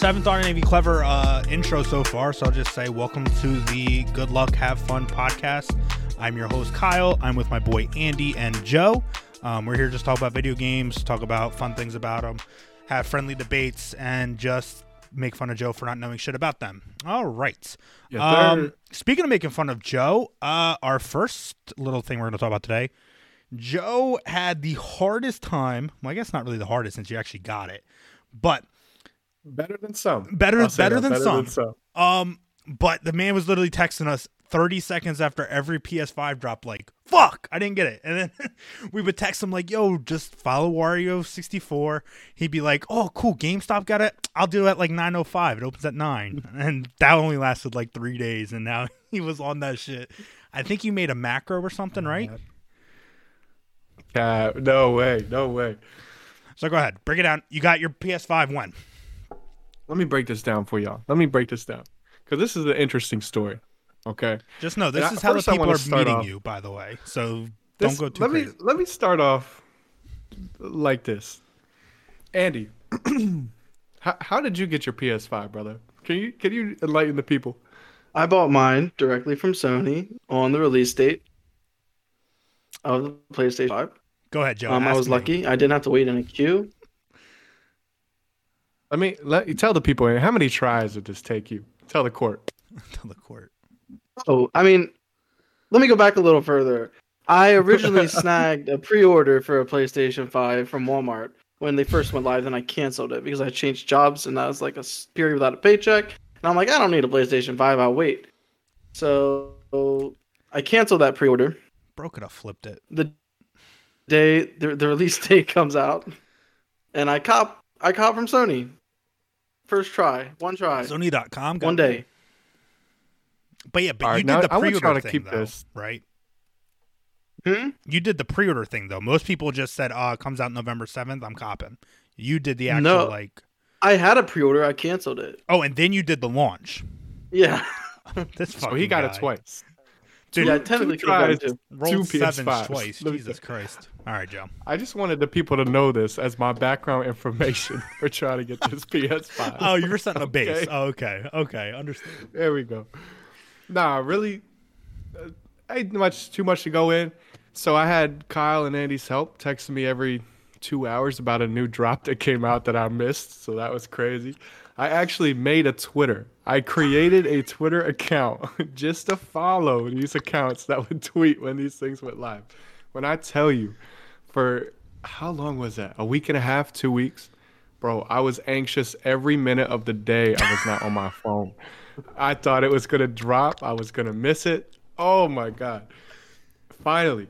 So I haven't thought any clever uh, intro so far, so I'll just say welcome to the Good Luck Have Fun podcast. I'm your host Kyle. I'm with my boy Andy and Joe. Um, we're here just to talk about video games, talk about fun things about them, have friendly debates, and just make fun of Joe for not knowing shit about them. All right. Yes, um, speaking of making fun of Joe, uh, our first little thing we're going to talk about today, Joe had the hardest time. Well, I guess not really the hardest since you actually got it, but Better than some. better I'll say better, that, than, some. Um, but the man was literally texting us 30 seconds after every PS5 drop, like, fuck, I didn't get it. And then we would text him, like, yo, just follow Wario 64. He'd be like, oh, cool, GameStop got it. I'll do it at like 9.05. It opens at 9. And that only lasted like three days. And now he was on that shit. I think you made a macro or something, right? Cap. No way. No way. So go ahead, break it down. You got your PS5 when? Let me break this down for y'all. Let me break this down because this is an interesting story. Okay. Just know this And I- is how the people are meeting off- you, by the way. So This- don't go too let crazy. me let me start off like this. Andy, how, how did you get your PS5, brother? Can you can you enlighten the people? I bought mine directly from Sony on the release date of the PlayStation 5. Go ahead, Joe. Um, I was me. lucky. I didn't have to wait in a queue. Let me let you tell the people how many tries did this take you? Tell the court. tell the court. Oh, I mean, let me go back a little further. I originally snagged a pre-order for a PlayStation 5 from Walmart when they first went live, then I canceled it because I changed jobs and that was like a period without a paycheck. And I'm like, I don't need a PlayStation 5. I'll wait. So I canceled that pre-order. Broke it. I flipped it. the day the, the release date comes out and i cop i cop from sony first try one try Sony.com. got one me. day But yeah, but All you right, did the I pre-order y'all to thing, keep though, this. right? hmm? You did the pre-order thing, though. Most people just said, "Oh, it comes out November 7th. I'm copping." You did the actual No. like. i had a pre-order i canceled it Oh, and then you did the launch. yeah This So he got it twice. Dude, yeah I two technically have tries. too. rolled two sevens PS5s. twice. Jesus Christ! All right, Joe. I just wanted the people to know this as my background information for trying to get this PS5. Oh, you were setting a base. Okay. Oh, okay, okay, understood. There we go. Nah, really, uh, ain't much too much to go in. So I had Kyle and Andy's help texting me every two hours about a new drop that came out that I missed. So that was crazy. I actually made a Twitter. I created a Twitter account just to follow these accounts that would tweet when these things went live. When I tell you, for how long was that? A week and a half, two weeks? Bro, I was anxious every minute of the day I was not on my phone. I thought it was gonna drop. I was gonna miss it. Oh my god! Finally,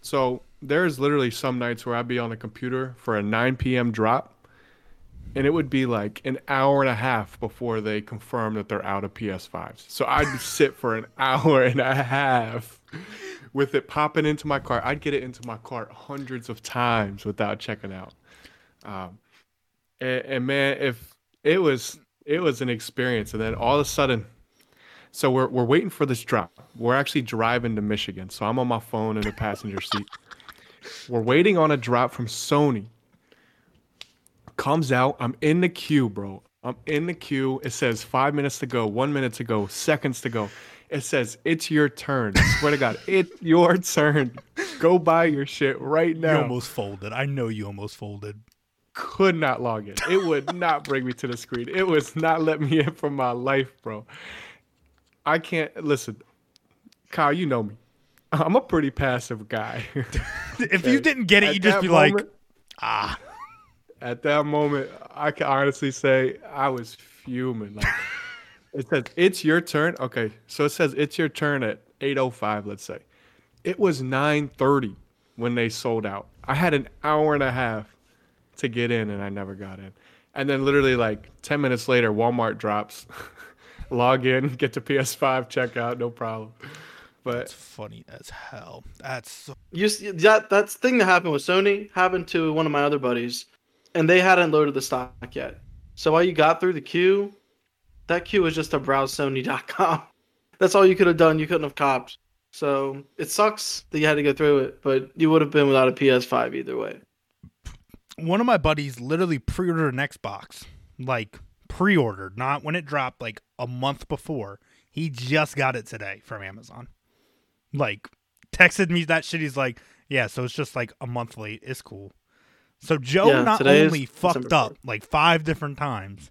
so there's literally some nights where I'd be on the computer for a 9 p.m. drop, and it would be like an hour and a half before they confirm that they're out of PS5s. So I'd sit for an hour and a half with it popping into my cart. I'd get it into my cart hundreds of times without checking out. Um, and, and man, if it was it was an experience, and then all of a sudden, so we're we're waiting for this drop. We're actually driving to Michigan, so I'm on my phone in the passenger seat. We're waiting on a drop from Sony. Comes out, I'm in the queue, bro. I'm in the queue. It says five minutes to go, one minute to go, seconds to go. It says it's your turn. I swear to God, it's your turn. Go buy your shit right now. You almost folded. I know you almost folded. could not log in. It would not bring me to the screen. It was not let me in for my life, bro. I can't listen. Kyle, you know me. I'm a pretty passive guy. If you didn't get it, At you'd just be like, "Ah." At that moment, I can honestly say I was fuming. Like it says it's your turn. Okay, so it says it's your turn at 8:05. Let's say it was 9:30 when they sold out. I had an hour and a half to get in, and I never got in. And then literally like 10 minutes later, Walmart drops. Log in, get to PS5, check out, no problem. But That's funny as hell. That's so You see, that that's thing that happened with Sony happened to one of my other buddies, and they hadn't loaded the stock yet. So while you got through the queue, that queue was just to browse Sony.com. That's all you could have done. You couldn't have copped. So it sucks that you had to go through it, but you would have been without a PS5 either way. one of my buddies literally pre-ordered an Xbox, like pre-ordered, not when it dropped like a month before. He just got it today from Amazon. Like texted me that shit. He's like, yeah, so it's just like a month late. It's cool. So Joe Yeah, not only fucked December up like five different times,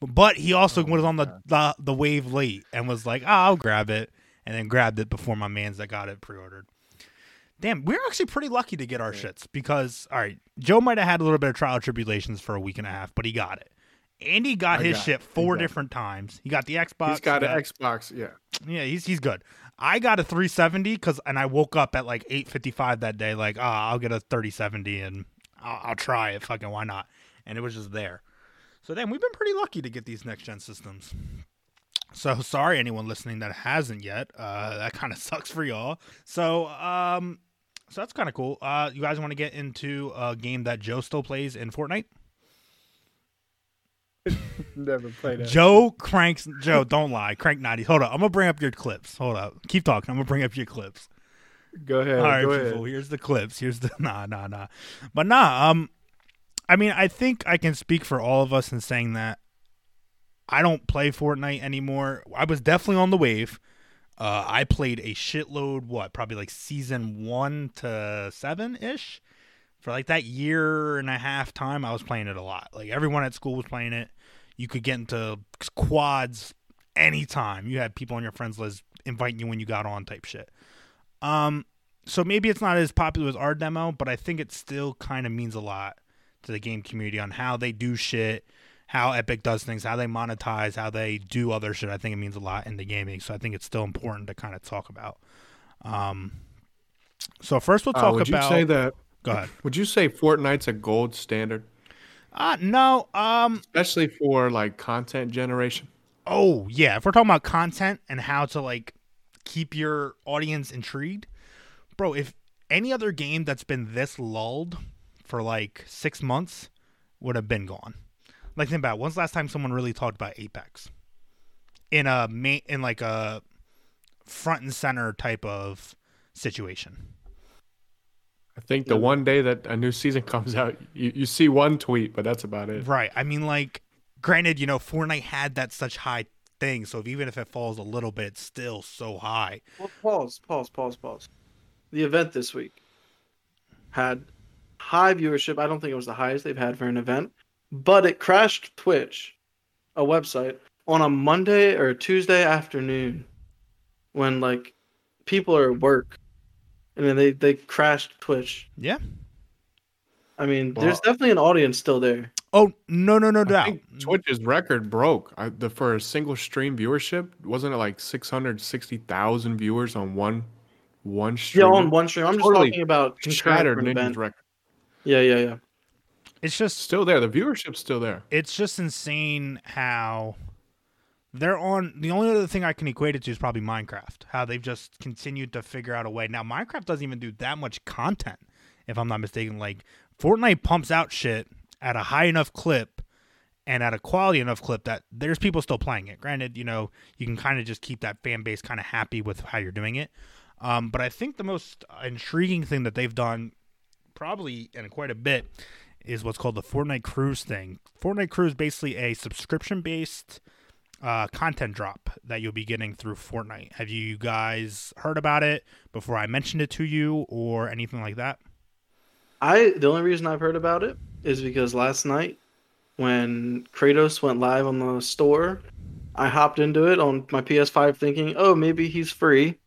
but he also Oh was on the, the the wave late and was like, oh, I'll grab it, and then grabbed it before my man's that got it pre-ordered. Damn, we're actually pretty lucky to get our shits because all right, Joe might have had a little bit of trial tribulations for a week and a half, but he got it. Andy got I his got shit it. Four got it. different times. He got the Xbox. He's got he an Xbox. Yeah. yeah, he's he's good. I got a 370 because, and I woke up at like 8:55 that day, like, ah, I'll get a 3070 and I'll, I'll try it. Fucking why not? And it was just there. So then we've been pretty lucky to get these next gen systems. So sorry anyone listening that hasn't yet. Uh, that kind of sucks for y'all. So um, so that's kind of cool. Uh, you guys want to get into a game that Joe still plays in Fortnite? Never played that. Joe cranks. Joe, don't lie. Crank 90. Hold up. I'm gonna bring up your clips. Hold up. Keep talking. I'm gonna bring up your clips. Go ahead. All right, people. ahead. Here's the clips. Here's the nah, nah, nah. But nah. Um, I mean, I think I can speak for all of us in saying that I don't play Fortnite anymore. I was definitely on the wave. Uh, I played a shitload. What? Probably like season one to seven ish. For like that year and a half time, I was playing it a lot. Like everyone at school was playing it. You could get into quads anytime. You had people on your friends list inviting you when you got on, type shit. Um, so maybe it's not as popular as our demo, but I think it still kind of means a lot to the game community on how they do shit, how Epic does things, how they monetize, how they do other shit. I think it means a lot in the gaming, so I think it's still important to kind of talk about. Um, so first we'll Uh, talk would about. Would you say that? Go ahead. Would you say Fortnite's a gold standard, Uh, no. Um. especially for like content generation? Oh yeah. If we're talking about content and how to like keep your audience intrigued, bro. If any other game that's been this lulled for like six months would have been gone. Like think about it. when's the last time someone really talked about Apex in a main in like a front and center type of situation. I think the one day that a new season comes out, you, you see one tweet, but that's about it. Right. I mean, like, granted, you know, Fortnite had that such high thing, so if, even if it falls a little bit, it's still so high. Well, pause, pause, pause, pause. The event this week had high viewership. I don't think it was the highest they've had for an event, but it crashed Twitch, a website, on a Monday or Tuesday afternoon when like people are at work, and then they they crashed Twitch. Yeah. I mean, Well- there's definitely an audience still there. Oh no no no I doubt. think Twitch's record broke. I, the for a single stream viewership wasn't it like six hundred sixty thousand viewers on one one stream? Yeah, on one stream. I'm just talking about concurrent shattered Ninja's record. Yeah, yeah, yeah. It's just Still there. The viewership's still there. it's just insane how they're on. The only other thing I can equate it to is probably Minecraft. How they've just continued to figure out a way. Now Minecraft doesn't even do that much content, if I'm not mistaken. Like Fortnite pumps out shit at a high enough clip and at a quality enough clip that there's people still playing it. Granted, you know, you can kind of just keep that fan base kind of happy with how you're doing it. Um, but I think the most intriguing thing that they've done, probably and quite a bit, is what's called the Fortnite Cruise thing. Fortnite Cruise is basically a subscription based uh, content drop that you'll be getting through Fortnite. Have you guys heard about it before I mentioned it to you or anything like that? I the only reason I've heard about it is because last night when Kratos went live on the store, I hopped into it on my PS5 thinking, "Oh, maybe he's free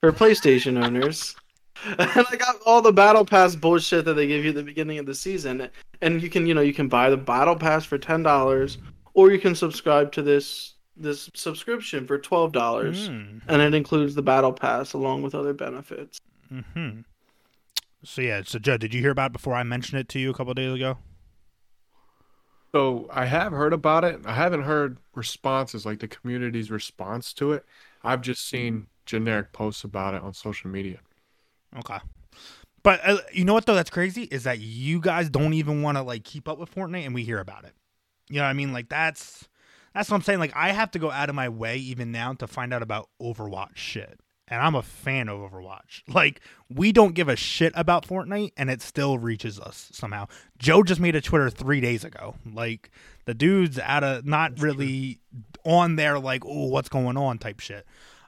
for PlayStation owners." And I got all the battle pass bullshit that they give you at the beginning of the season. And you can, you know, you can buy the battle pass for $10 or you can subscribe to this this subscription for $12 Mm, and it includes the battle pass along with other benefits. hmm So yeah, so Joe, did you hear about it before I mentioned it to you a couple of days ago? So I have heard about it. I haven't heard responses like the community's response to it. I've just seen generic posts about it on social media. Okay. But uh, you know what though? That's crazy is that you guys don't even want to like keep up with Fortnite, and we hear about it. You know what I mean? Like that's that's what I'm saying. Like I have to go out of my way even now to find out about Overwatch shit, and I'm a fan of Overwatch. Like we don't give a shit about Fortnite, and it still reaches us somehow. Joe just made a Twitter three days ago. Like the dude's out of not really on there, like oh what's going on type shit.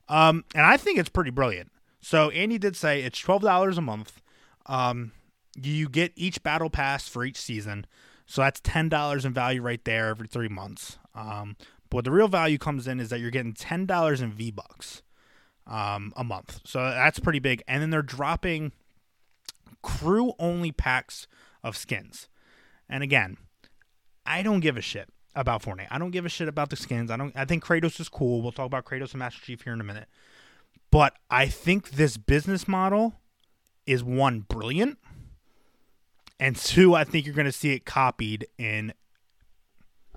Um, and I think it's pretty brilliant. So Andy did say it's twelve dollars a month. Um, you get each battle pass for each season, so that's ten dollars in value right there every three months. Um, but the real value comes in is that you're getting ten dollars in V bucks um, a month. So that's pretty big. And then they're dropping crew only packs of skins. And again, I don't give a shit about Fortnite. I don't give a shit about the skins. I don't. I think Kratos is cool. We'll talk about Kratos and Master Chief here in a minute. But I think this business model is one brilliant, and two, I think you're going to see it copied in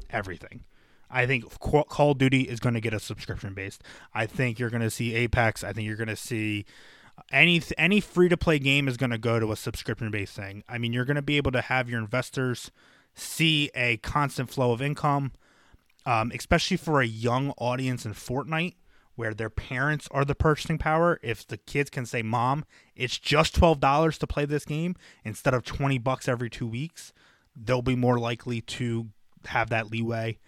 everything. I think Call of Duty is going to get a subscription based. I think you're going to see Apex. I think you're going to see any any free to play game is going to go to a subscription based thing. I mean, you're going to be able to have your investors see a constant flow of income, um, especially for a young audience in Fortnite where their parents are the purchasing power. If the kids can say, "Mom, it's just twelve dollars to play this game instead of twenty bucks every two weeks," they'll be more likely to have that leeway.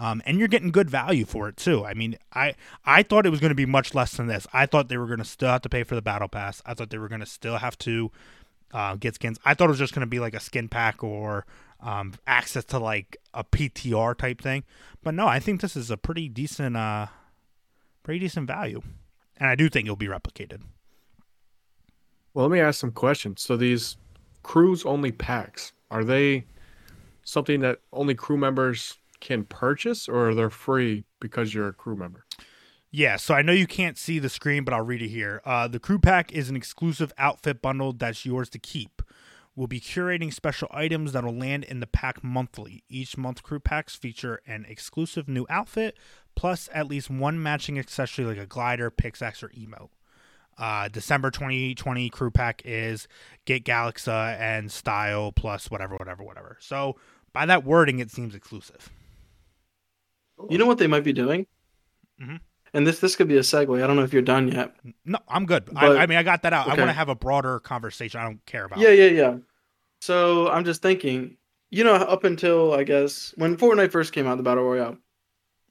Um, and you're getting good value for it too. I mean, I I thought it was going to be much less than this. I thought they were going to still have to pay for the battle pass. I thought they were going to still have to uh, get skins. I thought it was just going to be like a skin pack or um, access to like a PTR type thing. But no, I think this is a pretty decent, uh, pretty decent value, and I do think it'll be replicated. Well, let me ask some questions. So these crews only packs are they something that only crew members can purchase or they're free because you're a crew member? Yeah, so I know you can't see the screen, but I'll read it here. Uh, the crew pack is an exclusive outfit bundle that's yours to keep. We'll be curating special items that'll land in the pack monthly. Each month, crew packs feature an exclusive new outfit, plus at least one matching accessory like a glider, pickaxe, or emote. Uh, December 2020 crew pack is get Galaxia and style plus whatever, whatever, whatever. So by that wording, it seems exclusive. You know what they might be doing? Mm-hmm. And this this could be a segue. I don't know if you're done yet. No, I'm good. But, I, I, mean, I got that out. Okay. I want to have a broader conversation. I don't care about. Yeah, yeah, yeah. So I'm just thinking, you know, up until I guess when Fortnite first came out, the battle royale,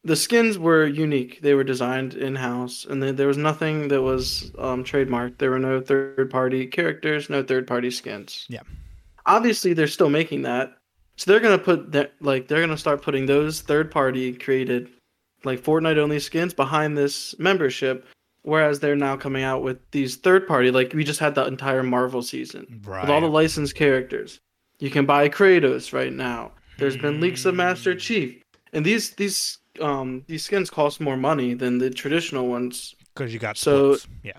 the skins were unique. They were designed in house, and there was nothing that was um, trademarked. There were no third party characters, no third party skins. Yeah. Obviously, they're still making that, so they're gonna put that like they're gonna start putting those third party created like Fortnite only skins behind this membership, whereas they're now coming out with these third party like we just had the entire Marvel season right. with all the licensed characters. You can buy Kratos right now. There's been leaks of Master hmm. Chief, and these these um these skins cost more money than the traditional ones because you got so splits. yeah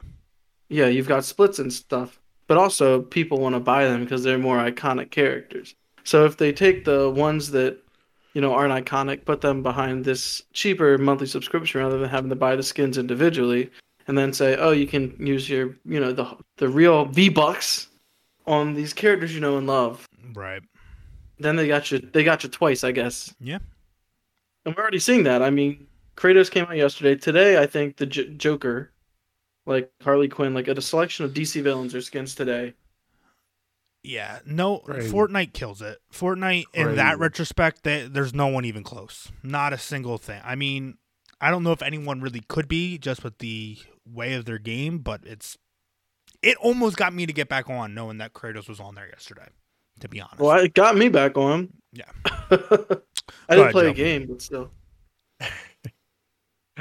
yeah you've got splits and stuff, but also people want to buy them because they're more iconic characters. So if they take the ones that you know aren't iconic, put them behind this cheaper monthly subscription rather than having to buy the skins individually, and then say, oh, you can use your you know the the real V bucks on these characters you know and love. Right. Then they got you. They got you twice, I guess. Yeah. And we're already seeing that. I mean, Kratos came out yesterday. Today, I think the J- Joker, like Harley Quinn, like a selection of DC villains or skins today. Yeah, no, Crazy. Fortnite kills it. Fortnite, Crazy. in that retrospect, they, there's no one even close. Not a single thing. I mean, I don't know if anyone really could be just with the way of their game, but it's it almost got me to get back on knowing that Kratos was on there yesterday. To be honest, well, it got me back on. Yeah, I didn't ahead, play Joe. a game, but still.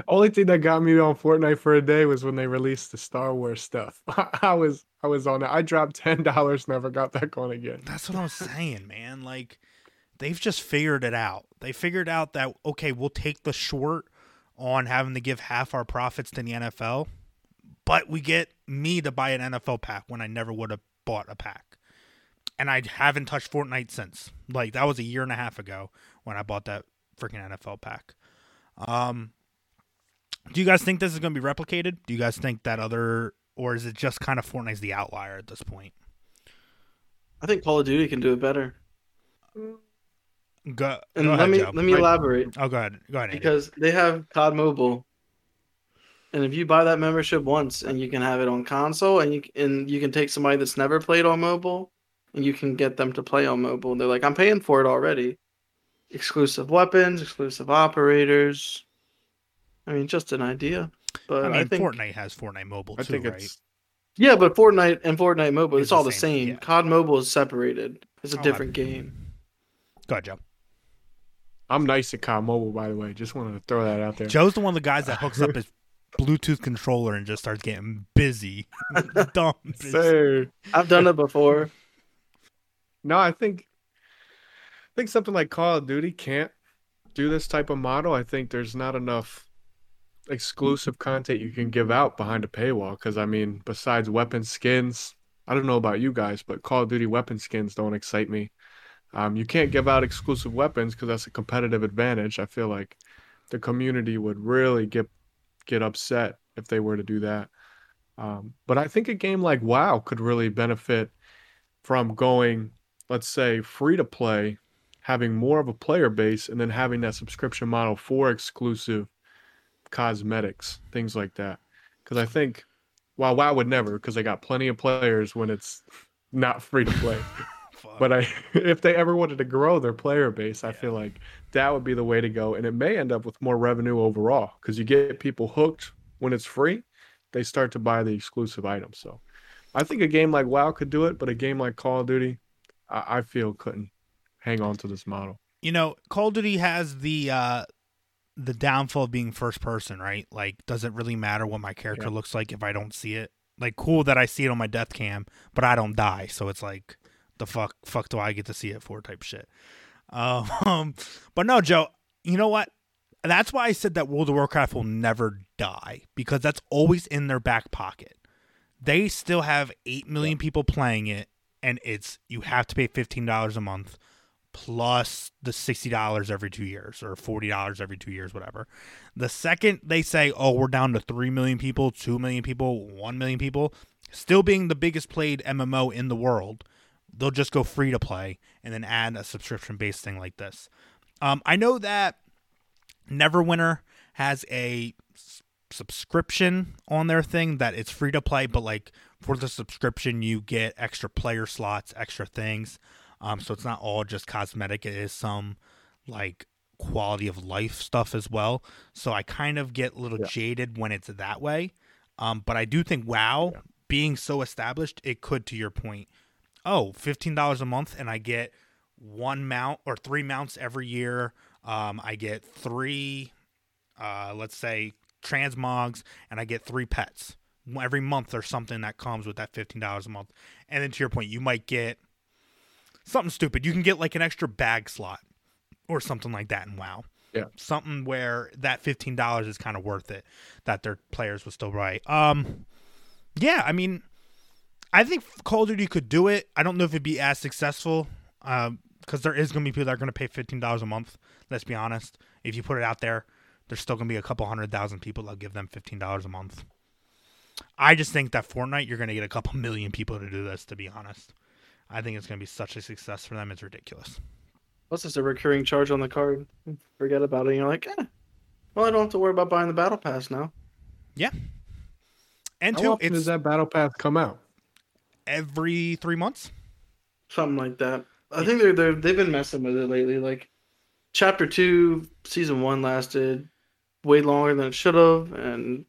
Only thing that got me on Fortnite for a day was when they released the Star Wars stuff. I was I was on it. I dropped ten dollars, never got back on again. That's what I'm saying, man. Like they've just figured it out. They figured out that okay, we'll take the short on having to give half our profits to the NFL, but we get me to buy an NFL pack when I never would have bought a pack. And I haven't touched Fortnite since. Like that was a year and a half ago when I bought that freaking NFL pack. Um do you guys think this is going to be replicated? Do you guys think that other, or is it just kind of Fortnite's the outlier at this point? I think Call of Duty can do it better. Go, and go let ahead, me Joe. let me elaborate. Oh, go ahead. Go ahead. Because Andy. they have COD Mobile, and if you buy that membership once, and you can have it on console, and you and you can take somebody that's never played on mobile, and you can get them to play on mobile. And They're like, I'm paying for it already. Exclusive weapons, exclusive operators. I mean, just an idea. But I I, think Fortnite has Fortnite Mobile I too, think right? yeah, but Fortnite and Fortnite Mobile, It's it's the all the same, same. yeah. COD Mobile is separated. It's a Oh, I- different game. Go ahead, Joe. I'm nice at COD Mobile, by the way. Just wanted to throw that out there. Joe's the one of the guys that hooks up his Bluetooth controller and just starts getting busy. Dumb. busy. Sir. I've done it before. No, I think I think something like Call of Duty can't do this type of model. I think there's not enough exclusive content you can give out behind a paywall because I mean, besides weapon skins, I don't know about you guys, but Call of Duty weapon skins don't excite me. Um, you can't give out exclusive weapons because that's a competitive advantage. I feel like the community would really get get upset if they were to do that. Um, but I think a game like WoW could really benefit from going, let's say, free to play, having more of a player base, and then having that subscription model for exclusive cosmetics, things like that. Because I think, well, WoW would never, because they got plenty of players when it's not free to play. But I, if they ever wanted to grow their player base, I Yeah. feel like that would be the way to go, and it may end up with more revenue overall because you get people hooked when it's free. They start to buy the exclusive items. So, I think a game like WoW could do it, but a game like Call of Duty, I, I feel couldn't hang on to this model. you know, Call of Duty has the uh the downfall of being first person, right? Like, does it really matter what my character Yeah. looks like if I don't see it? Like, cool that I see it on my death cam, but I don't die, so it's like, the fuck, fuck, do I get to see it for type shit? Um, but no, Joe, you know what? That's why I said that World of Warcraft will never die because that's always in their back pocket. They still have eight million people playing it, and it's you have to pay fifteen dollars a month plus the sixty dollars every two years or forty dollars every two years, whatever. The second they say, "Oh, we're down to three million people, two million people, one million people," still being the biggest played MMO in the world, they'll just go free to play and then add a subscription based thing like this. Um, I know that Neverwinter has a subscription on their thing that it's free to play, but like for the subscription, you get extra player slots, extra things. Um, so it's not all just cosmetic. It is some like quality of life stuff as well. So I kind of get a little Yeah. jaded when it's that way. Um, but I do think WoW Yeah. being so established, it could, to your point, oh, $15 a month and I get one mount or three mounts every year. Um, I get three, uh, let's say, transmogs, and I get three pets. Every month or something that comes with that $15 a month. And then to your point, you might get something stupid. You can get like an extra bag slot or something like that in WoW. Yeah. Something where that $15 is kind of worth it that their players will still buy. Um, yeah, I mean, I think Call of Duty could do it. I don't know if it'd be as successful because there is going to be people that are going to pay fifteen dollars a month. Let's be honest. If you put it out there, there's still going to be a couple hundred thousand people that'll give them fifteen dollars a month. I just think that Fortnite, you're going to get a couple million people to do this. To be honest, I think it's going to be such a success for them. It's ridiculous. Plus, it's a recurring charge on the card. Forget about it. And you're like, eh. Well, I don't have to worry about buying the battle pass now. Yeah. And How two, often does that battle pass come out? every three months. Something like that. I think they're they're they've been messing with it lately. Like, chapter two, season one lasted way longer than it should have, and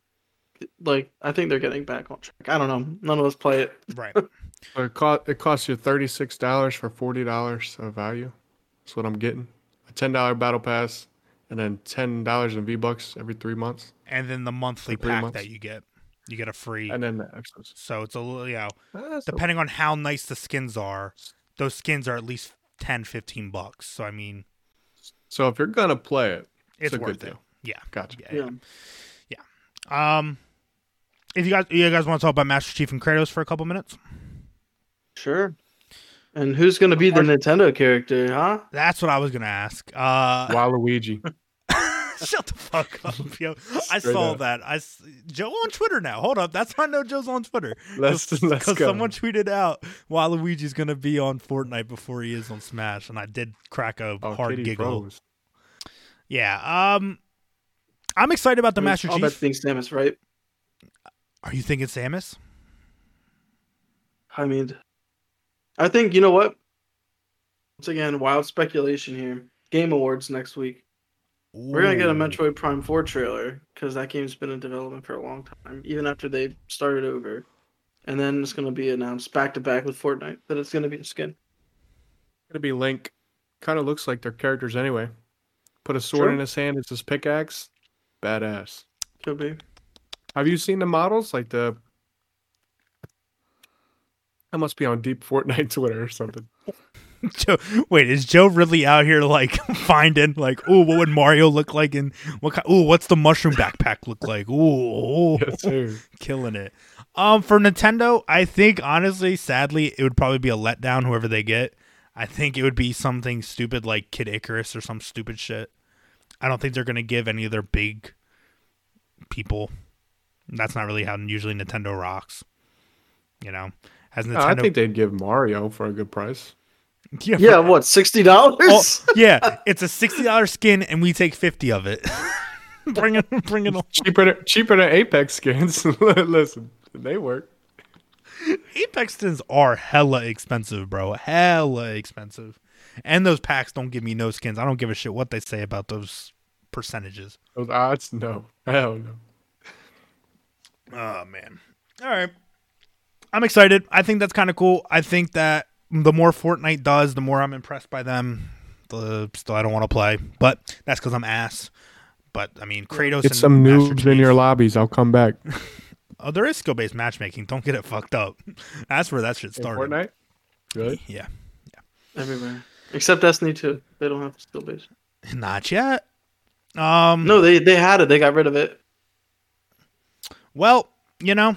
like I think they're getting back on track. I don't know. None of us play it. Right. So it cost it costs you thirty six dollars for forty dollars of value. That's what I'm getting. A ten dollar battle pass, and then ten dollars in V bucks every three months, and then the monthly pack months. that you get, you get a free. and then the extras. So it's a little, you know, Ah, so- depending on how nice the skins are, those skins are at least 10, 15 bucks. So I mean, So if you're gonna play it, it's a good worth it. deal. Yeah. gotcha. Yeah. Yeah. yeah. Um, if you guys, you guys want to talk about Master Chief and Kratos for a couple minutes, Sure. And who's gonna be the Nintendo character, huh? that's what I was gonna ask. Uh, Waluigi. shut the fuck up, yo. I Straight saw up. I Joe on Twitter now. Hold up, that's how I know Joe's on Twitter. Let's let's Because go. someone tweeted out Waluigi's gonna be on Fortnite before he is on Smash, and I did crack a oh, hard Kitty giggle. froze. Yeah. Um, I'm excited about the I mean, Master I'll bet Chief. things Samus, right? Are you thinking Samus? I mean, I think you know what. Once again, wild speculation here. Game Awards next week. We're gonna get a Metroid Prime Four trailer because that game's been in development for a long time, even after they started over. And then it's gonna be announced back to back with Fortnite that it's gonna be a skin. Gonna be Link. Kind of looks like their characters anyway. Put a sword Sure. in his hand. It's his pickaxe. Badass. Could be. Have you seen the models? Like the. I must be on deep Fortnite Twitter or something. Joe, wait, is Joe really out here like finding like, oh, what would Mario look like? And what kind? Oh, what's the mushroom backpack look like? Ooh, Yes, killing it. Um, for Nintendo, I think honestly, sadly, it would probably be a letdown. Whoever they get, I think it would be something stupid like Kid Icarus or some stupid shit. I don't think they're gonna give any of their big people. That's not really how usually Nintendo rocks. You know, has No, uh, Nintendo? I think they'd give Mario for a good price. yeah, for- Yeah, what sixty dollars? Oh, yeah, it's a sixty dollars skin, and we take fifty of it. bring it, bring it on. Cheaper, than- cheaper than Apex skins. Listen, they work. Apex skins are hella expensive, bro. Hella expensive, and those packs don't give me no skins. I don't give a shit what they say about those percentages. Those odds, no. Hell no. Oh man. All right. I'm excited. I think that's kind of cool. I think that the more Fortnite does, the more I'm impressed by them. The still I don't want to play, but that's because I'm ass. But I mean, Kratos Get and some Master noobs in your lobbies. I'll come back. Oh, there is skill based matchmaking. Don't get it fucked up. That's where that shit In started. Fortnite? Really? Yeah. Yeah. Everywhere except Destiny two. They don't have skill based. Not yet. Um. No, they they had it. They got rid of it. Well, you know.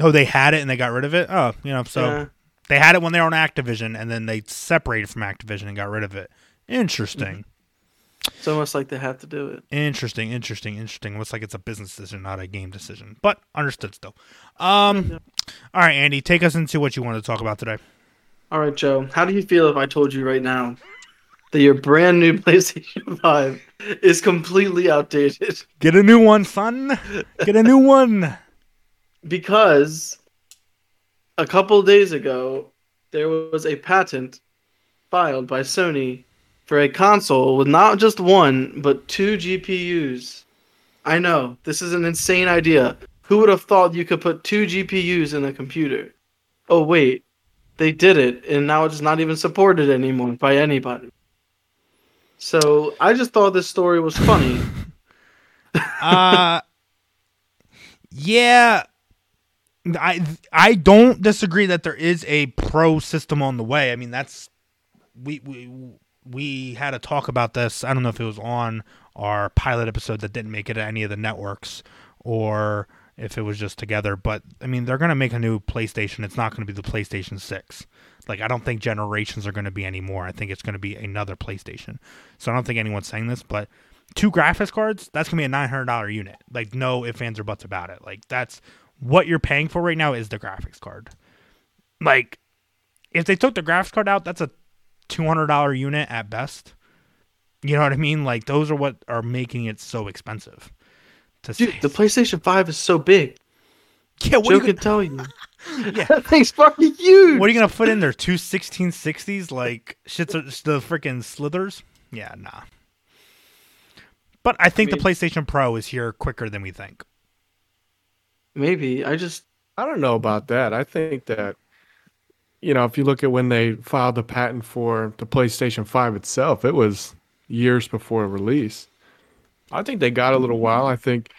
Oh, they had it and they got rid of it. Oh, you know. So Yeah. they had it when they were on Activision, and then they separated from Activision and got rid of it. Interesting. It's almost like they had to do it. Interesting. Interesting. Interesting. Looks like it's a business decision, not a game decision. But understood still. Um. All right, Andy, take us into what you wanted to talk about today. All right, Joe. How do you feel if I told you right now that your brand new PlayStation 5 is completely outdated Get a new one, son. Get a new one. because a couple days ago there was a patent filed by Sony for a console with not just one but two GPUs. I know this is an insane idea. Who would have thought you could put two GPUs in a computer? Oh wait, they did it, and now it's not even supported anymore by anybody. So I just thought this story was funny. uh yeah i i don't disagree that there is a pro system on the way. I mean that's we we we had a talk about this. I don't know if it was on our pilot episode that didn't make it to any of the networks or if it was just together but i mean they're going to make a new playstation. It's not going to be the playstation 6 like i don't think generations are going to be anymore i think it's going to be another playstation. So i don't think anyone's saying this but two graphics cards, that's gonna be a nine hundred dollar unit. Like no ifs, ands, or buts about it. Like that's what you're paying for right now is the graphics card. Like if they took the graphics card out, that's a two hundred dollar unit at best. You know what I mean? Like those are what are making it so expensive. Dude, the PlayStation 5 is so big. yeah, what Joe are, you can gonna, tell you. Yeah. that thing's fucking huge. what are you gonna put in there? Two 1660s? Like shit's the freaking slithers? Yeah, nah. But I think mean- the PlayStation Pro is here quicker than we think. Maybe. I just I don't know about that. I think that, you know, if you look at when they filed the patent for the PlayStation 5 itself, it was years before release. I think they got a little while. I think,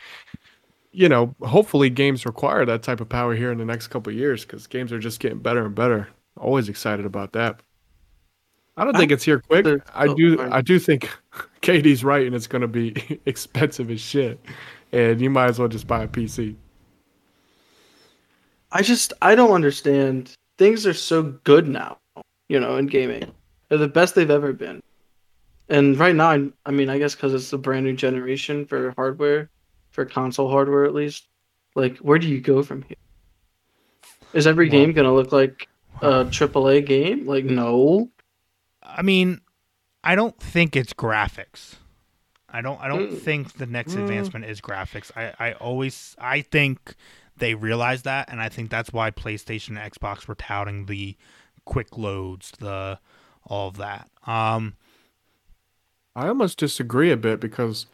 you know, hopefully games require that type of power here in the next couple of years because games are just getting better and better. Always excited about that. I don't think it's here quick. I oh, do. fine. I do think Katie's right, and it's going to be expensive as shit. And you might as well just buy a PC. I just I don't understand. Things are so good now, you know, in gaming. They're the best they've ever been. And right now, I, I mean, I guess because it's a brand new generation for hardware, for console hardware at least. Like, where do you go from here? Is every game gonna look like a AAA game? Like, no. I mean, I don't think it's graphics. I don't. I don't Mm. think the next Mm. advancement is graphics. I. I always. I think they realized that, and I think that's why PlayStation and Xbox were touting the quick loads, the all of that. Um. I almost disagree a bit because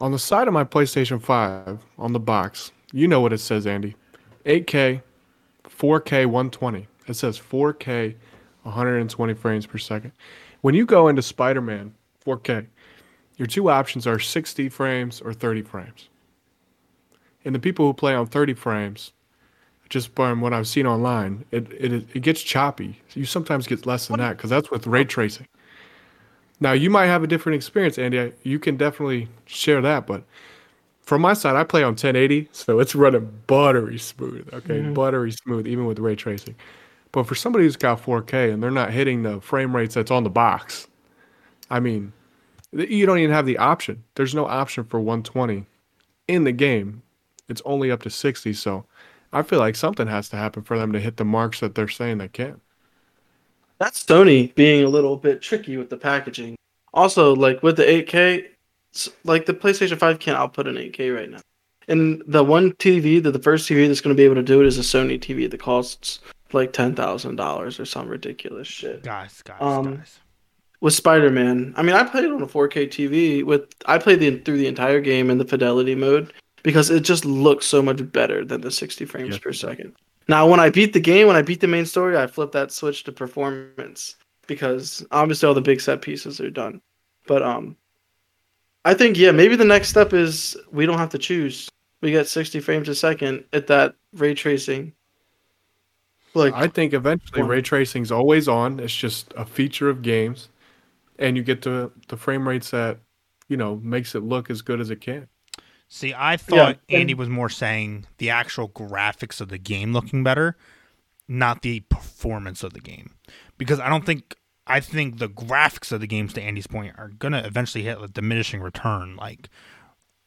on the side of my PlayStation 5, on the box, you know what it says, Andy 8K, 4K, 120. It says 4K, 120 frames per second. When you go into Spider Man 4K, your two options are 60 frames or 30 frames. And the people who play on 30 frames, just from what I've seen online, it, it, it gets choppy. You sometimes get less than that because that's with ray tracing. Now you might have a different experience, Andy. You can definitely share that, but from my side, I play on 1080, so it's running buttery smooth. Okay, mm-hmm. buttery smooth, even with ray tracing. But for somebody who's got 4K and they're not hitting the frame rates that's on the box, I mean, you don't even have the option. There's no option for 120 in the game. It's only up to 60. So I feel like something has to happen for them to hit the marks that they're saying they can. That's Sony being a little bit tricky with the packaging. Also, like with the 8K, like the PlayStation 5 can't output an 8K right now. And the one TV, that the first TV that's going to be able to do it is a Sony TV that costs like ten thousand dollars or some ridiculous shit. Guys, guys, Um, guys. With Spider Man, I mean, I played it on a 4K TV. With I played the through the entire game in the fidelity mode because it just looks so much better than the 60 frames per second. Now, when I beat the game, when I beat the main story, I flip that switch to performance because obviously all the big set pieces are done. But um, I think yeah, maybe the next step is we don't have to choose. We get 60 frames a second at that ray tracing. Like I think eventually ray tracing's always on. It's just a feature of games, and you get the the frame rates that you know makes it look as good as it can. See, I thought and- Andy was more saying the actual graphics of the game looking better, not the performance of the game. Because I don't think I think the graphics of the games, to Andy's point, are gonna eventually hit a diminishing return. Like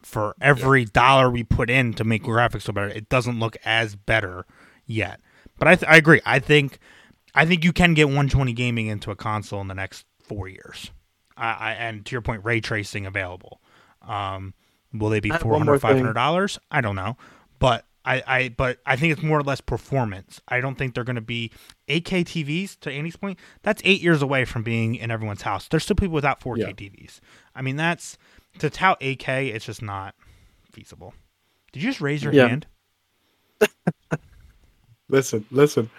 for every dollar we put in to make graphics so better, it doesn't look as better yet. But I, th- I agree. I think I think you can get 120 gaming into a console in the next four years. I, I and to your point, ray tracing available. Um, will they be have 400 one 500 dollars? I don't know, but I, I but I think it's more or less performance. I don't think they're going to be 8K TVs. To Andy's point, that's eight years away from being in everyone's house. There's still people without 4K Yeah. TVs. I mean, that's to tout 8K. It's just not feasible. Did you just raise your Yeah. hand? Listen, listen.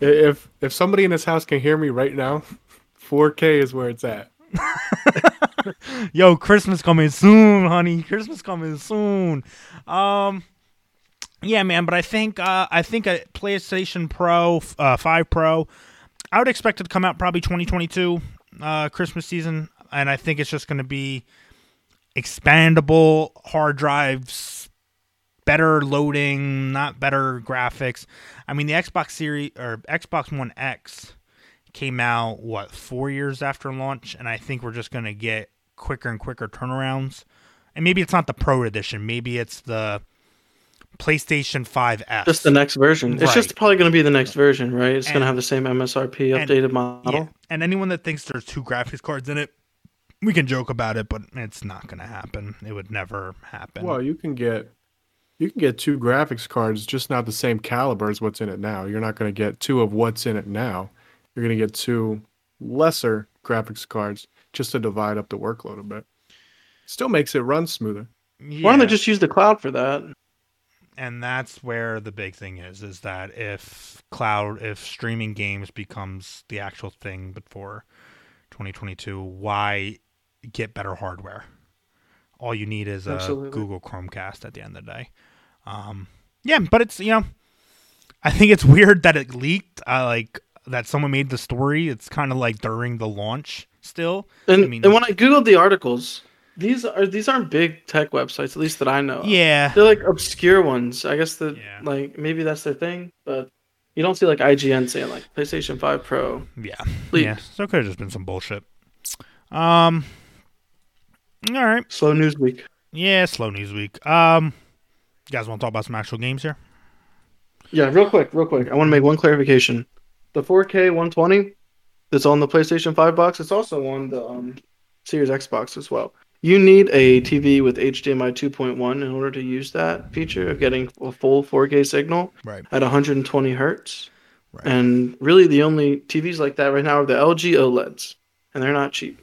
If if somebody in this house can hear me right now, 4K is where it's at. Yo, Christmas coming soon, honey. Christmas coming soon. Um, yeah, man. But I think uh, I think a PlayStation Pro, uh, Five Pro, I would expect it to come out probably 2022 uh, Christmas season, and I think it's just going to be expandable hard drives, better loading, not better graphics. I mean, the Xbox Series or Xbox One X came out what four years after launch, and I think we're just gonna get quicker and quicker turnarounds. And maybe it's not the Pro edition, maybe it's the PlayStation 5S. just the next version. It's just probably going to be the next version, right? It's going to have the same MSRP and- updated model. Yeah. And anyone that thinks there's two graphics cards in it, we can joke about it, but it's not gonna happen. It would never happen. Well, you can get you can get two graphics cards, just not the same caliber as what's in it now. You're not going to get two of what's in it now. You're going to get two lesser graphics cards just to divide up the workload a bit. Still makes it run smoother. yeah. Why don't they just use the cloud for that? and that's where the big thing is is that if cloud if streaming games becomes the actual thing before 2022 why get better hardware all you need is a Absolutely. google chromecast at the end of the day um yeah but it's you know i think it's weird that it leaked uh, like that someone made the story it's kind of like during the launch still And I mean- and when I googled the articles, these are these aren't big tech websites, at least that I know. of. yeah They're like obscure ones. I guess that Yeah. like maybe that's their thing, but you don't see like IGN saying like PlayStation 5 Pro. Yeah. Yeah. So it could have just been some bullshit. Um. All right. Slow news week. Yeah. Slow news week. Um. You guys want to talk about some actual games here? Yeah, real quick, real quick. I want to make one clarification. The 4K 120 that's on the PlayStation 5 box, it's also on the um, Series Xbox as well. you need a TV with HDMI 2.1 in order to use that feature of getting a full 4K signal Right. at 120 hertz. Right. And really, the only TVs like that right now are the LG OLEDs, and they're not cheap.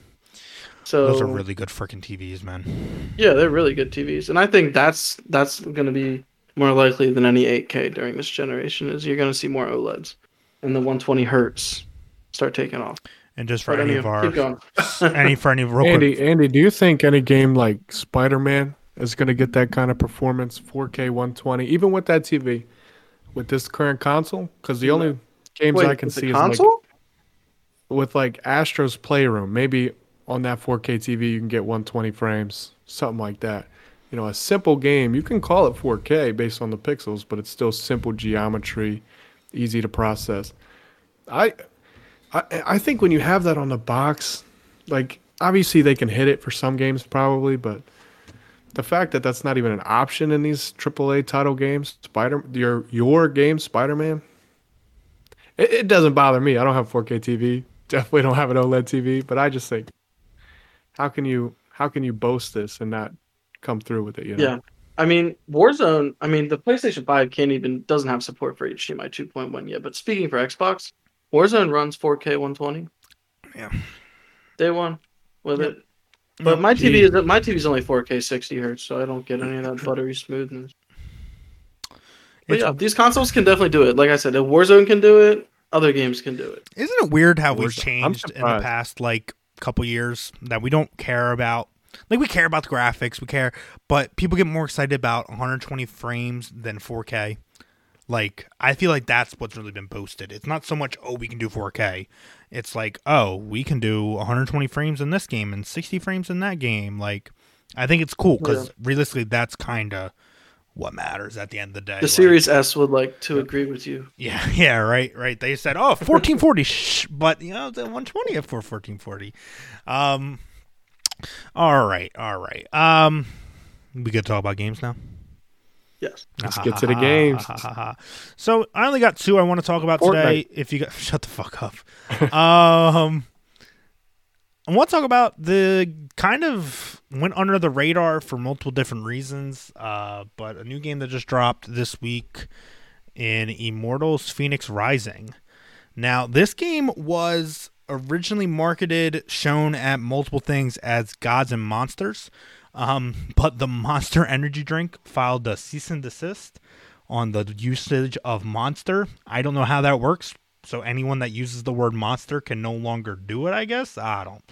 So Those are really good freaking TVs, man. yeah, they're really good TVs, and I think that's that's going to be more likely than any 8K during this generation. Is you're going to see more OLEDs, and the 120 hertz start taking off. And just for But any anyway, of our keep going. any for any real quick Andy, Andy, do you think any game like Spider Man is going to get that kind of performance, 4K 120, even with that TV, with this current console? Because the mm. only games Wait, I can with the see is like console? with like Astro's Playroom. Maybe on that 4K TV you can get 120 frames, something like that. You know, a simple game. You can call it 4K based on the pixels, but it's still simple geometry, easy to process. I, I, I think when you have that on the box, like obviously they can hit it for some games probably, but the fact that that's not even an option in these AAA title games, Spider, your your game, Spider Man, it, it doesn't bother me. I don't have 4K TV. Definitely don't have an OLED TV. But I just think, how can you how can you boast this and not come through with it? You know? Yeah. I mean, Warzone. I mean, the PlayStation Five can't even doesn't have support for HDMI 2.1 yet. But speaking for Xbox, Warzone runs 4K 120. Yeah. Day one with Yep. it. But Yep. my TV is my TV is only 4K 60 hertz, so I don't get any of that buttery smoothness. But It's- yeah, these consoles can definitely do it. Like I said, if Warzone can do it, other games can do it. Isn't it weird how we've changed in the past like couple years that we don't care about like we care about the graphics, we care, but people get more excited about 120 frames than 4K. Like I feel like that's what's really been boasted. It's not so much oh we can do 4K. It's like oh we can do 120 frames in this game and 60 frames in that game. Like I think it's cool because realistically that's kind of what matters at the end of the day. The Like- Series S would like to agree with you. yeah, yeah, right, right. They said, "Oh, 1440, shh, but you know, the 120 for 1440." Um All right, all right. Um we could talk about games now. Yes. Let's get to the games. so, I only got two I want to talk about Fortnite. today. If you got shut the fuck up. um I want to talk about the kind of went under the radar for multiple different reasons. Uh, but a new game that just dropped this week in Immortals Fenyx Rising. Now, this game was originally marketed, shown at multiple things as Gods and Monsters, um, but the Monster Energy drink filed a cease and desist on the usage of Monster. I don't know how that works. So anyone that uses the word monster can no longer do it, I guess. I don't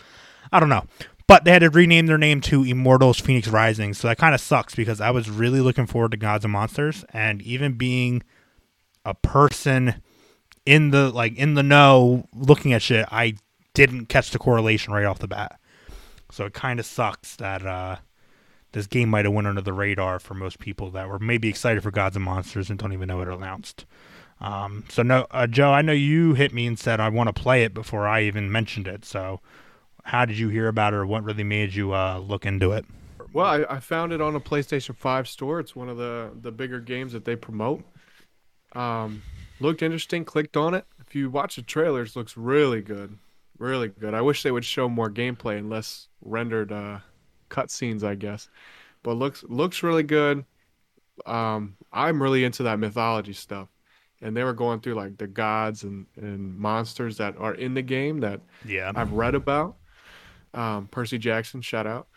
I don't know. But they had to rename their name to Immortals Fenyx Rising. So that kind of sucks because I was really looking forward to Gods and Monsters and even being a person in the like in the know looking at shit, I didn't catch the correlation right off the bat. So it kind of sucks that uh this game might have went under the radar for most people that were maybe excited for Gods and Monsters and don't even know it announced. Um, so no, uh, Joe, I know you hit me and said I want to play it before I even mentioned it. So how did you hear about it, or what really made you uh, look into it? Well, I, I found it on a PlayStation 5 store. It's one of the, the bigger games that they promote. Um, looked interesting, clicked on it. If you watch the trailers, looks really good. Really good. I wish they would show more gameplay and less rendered uh, cutscenes, I guess. But looks looks really good. Um, I'm really into that mythology stuff. And they were going through like the gods and, and monsters that are in the game that Yeah, I've read about. Um, Percy Jackson, shout out.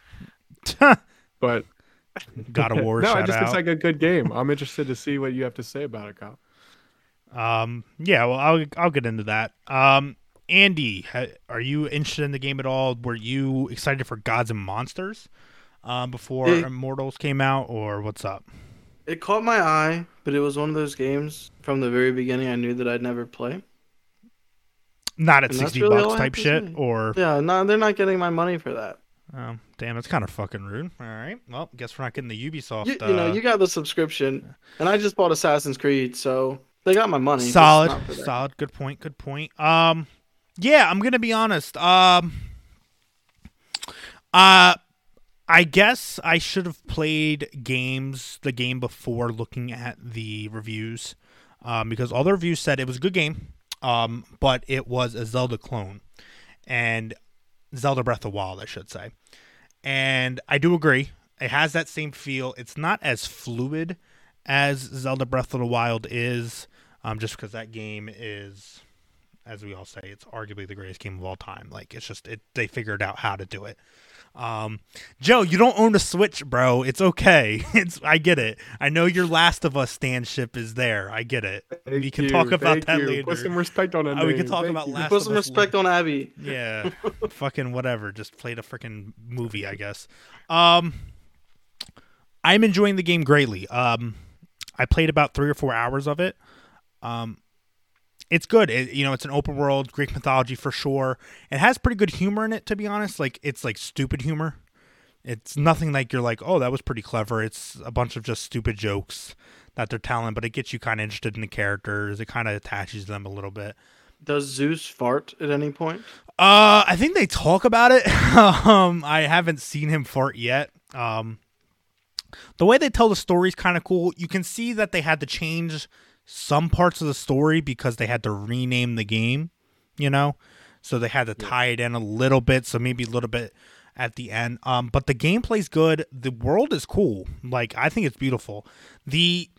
But God of War. no, it just out. looks like a good game. I'm interested to see what you have to say about it, Kyle. Um, yeah, well, I'll I'll get into that. Um, Andy, ha- are you interested in the game at all? Were you excited for Gods and Monsters, um, before Yeah. Immortals came out, or what's up? It caught my eye, but it was one of those games from the very beginning I knew that I'd never play. Not at And sixty really bucks type shit, say. or Yeah, no, they're not getting my money for that. oh, damn, that's kind of fucking rude. All right, well, guess we're not getting the Ubisoft. You, you know, uh, you got the subscription, and I just bought Assassin's Creed, so they got my money. solid, not for that. solid. Good point. Good point. Um, yeah, I'm gonna be honest. Um, uh, I guess I should have played games the game before looking at the reviews, um, because all the reviews said it was a good game, um, but it was a Zelda clone, and Zelda Breath of the Wild, I should say. and I do agree. It has that same feel. It's not as fluid as Zelda Breath of the Wild is, um, just because that game is, as we all say, it's arguably the greatest game of all time. Like it's just it, they figured out how to do it. Um, Joe, you don't own a Switch, bro. It's okay. It's I get it. I know your Last of Us standship is there. I get it. Thank we can you, talk about thank that you. later. Put some respect on that. Oh, we can talk Thank about you. Last Put of some Us respect on Abby. yeah, fucking whatever. Just played a freaking movie, I guess. Um, I'm enjoying the game greatly. Um, I played about three or four hours of it. Um, it's good. It, you know, it's an open world, Greek mythology for sure. It has pretty good humor in it, to be honest. Like it's like stupid humor. It's nothing like you're like, oh, that was pretty clever. It's a bunch of just stupid jokes that they're telling, but it gets you kind of interested in the characters. It kind of attaches them a little bit. Does Zeus fart at any point? Uh, I think they talk about it. um, I haven't seen him fart yet. Um, the way they tell the story is kind of cool. You can see that they had to change some parts of the story because they had to rename the game. You know, so they had to tie it in a little bit. So maybe a little bit at the end. Um, but the gameplay's good. The world is cool. Like I think it's beautiful. The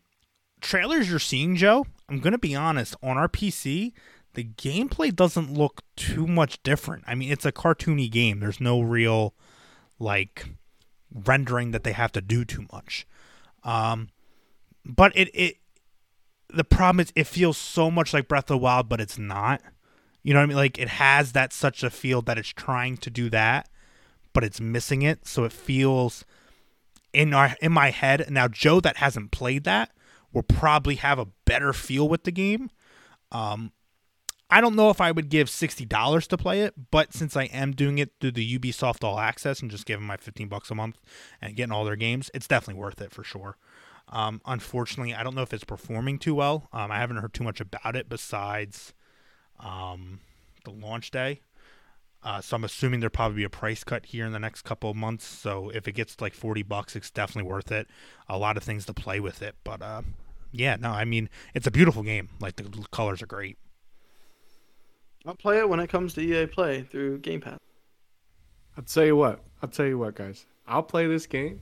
trailers you're seeing, Joe. I'm gonna be honest. On our PC, the gameplay doesn't look too much different. I mean, it's a cartoony game. There's no real like rendering that they have to do too much. Um, but it it the problem is it feels so much like Breath of the Wild, but it's not. You know what I mean? Like it has that such a feel that it's trying to do that, but it's missing it. So it feels in our in my head now. Joe that hasn't played that will probably have a better feel with the game. Um, I don't know if I would give sixty dollars to play it, but since I am doing it through the Ubisoft All Access and just giving my fifteen bucks a month and getting all their games, it's definitely worth it for sure. Um, unfortunately, I don't know if it's performing too well. Um, I haven't heard too much about it besides um, the launch day. Uh, so I'm assuming there'll probably be a price cut here in the next couple of months. So if it gets to like 40 bucks, it's definitely worth it. A lot of things to play with it, but uh, yeah, no, I mean it's a beautiful game. Like the colors are great. I'll play it when it comes to EA Play through Game Pass. I'll tell you what. I'll tell you what, guys. I'll play this game,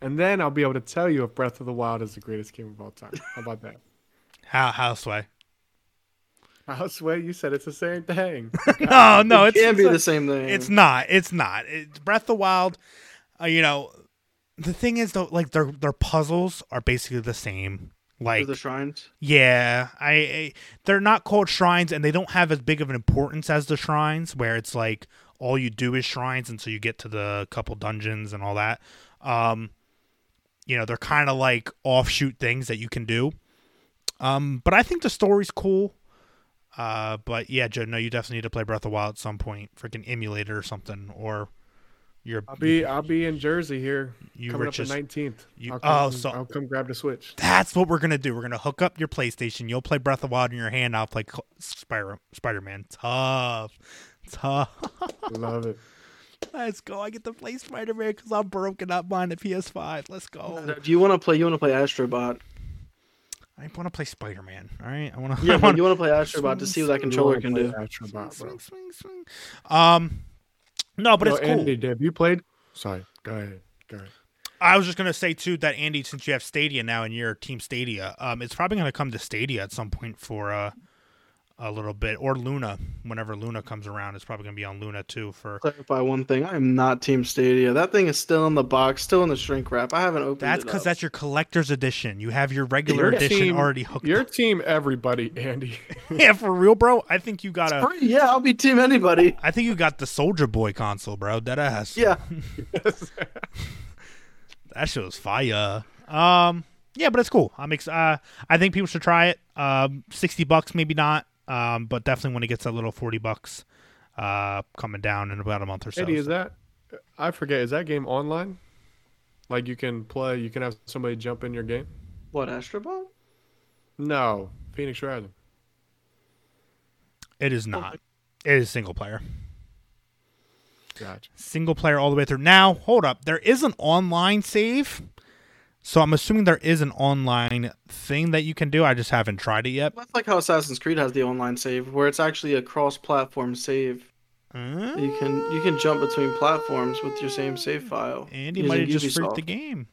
and then I'll be able to tell you if Breath of the Wild is the greatest game of all time. How about that? How Houseway? I swear you said it's the same thing. no, no, it it's can be it's, the same thing. it's not. It's not. It's Breath of the Wild. Uh, you know, the thing is though, like their their puzzles are basically the same. Like the shrines. Yeah, I, I they're not called shrines, and they don't have as big of an importance as the shrines, where it's like all you do is shrines until you get to the couple dungeons and all that. Um, you know, they're kind of like offshoot things that you can do. Um, but I think the story's cool. Uh, but yeah, Joe, no, you definitely need to play Breath of the Wild at some point, freaking emulator or something, or you're I'll be I'll be in Jersey here you coming richest- up the nineteenth. you- I'll come, oh, so- I'll come grab the Switch. That's what we're gonna do. We're gonna hook up your PlayStation. You'll play Breath of the Wild in your hand. I'll play Spider Spider Man. Tough, tough. Love it. Let's go. I get to play Spider Man because I'm broken up mine at PS5. Let's go. Do you want to play? You want to play Astrobot? I want to play Spider Man. All right. I want to. Yeah, I but want you want to play Astrobot to see what that controller can do. Astrobot, bro. swing, swing, swing. Um, no, but Yo, it's cool. Andy, have you played? Sorry, go ahead. Go ahead. I was just gonna say too that Andy, since you have Stadia now and you're Team Stadia, um, it's probably gonna come to Stadia at some point for uh, a little bit, or Luna. Whenever Luna comes around, it's probably gonna be on Luna too. For Clarify one thing: I am not Team Stadia. That thing is still in the box, still in the shrink wrap. I haven't opened that's because that's your collector's edition. You have your regular Your edition team- already hooked. Your up. team, everybody, Andy. yeah, for real, bro. I think you got a. Free, yeah, I'll be Team anybody. I think you got the Soldier Boy console, bro. That ass. Yeah, that shit was fire. Um, yeah, but it's cool. I'm ex- uh, I think people should try it. Um, sixty bucks, maybe not. Um, but definitely when it gets a little forty bucks, uh, coming down in about a month or so. Andy, is that? I forget. Is that game online? Like you can play, you can have somebody jump in your game. what Astrobot? No, Fenyx Rising. it is not. It is single player. Gotcha. Single player all the way through. Now, hold up. There is an online save. So I'm assuming there is an online thing that you can do. I just haven't tried it yet. That's like how Assassin's Creed has the online save, where it's actually a cross-platform save. You can you can jump between platforms with your same save file. Andy using might have just Ubisoft. freaked the game.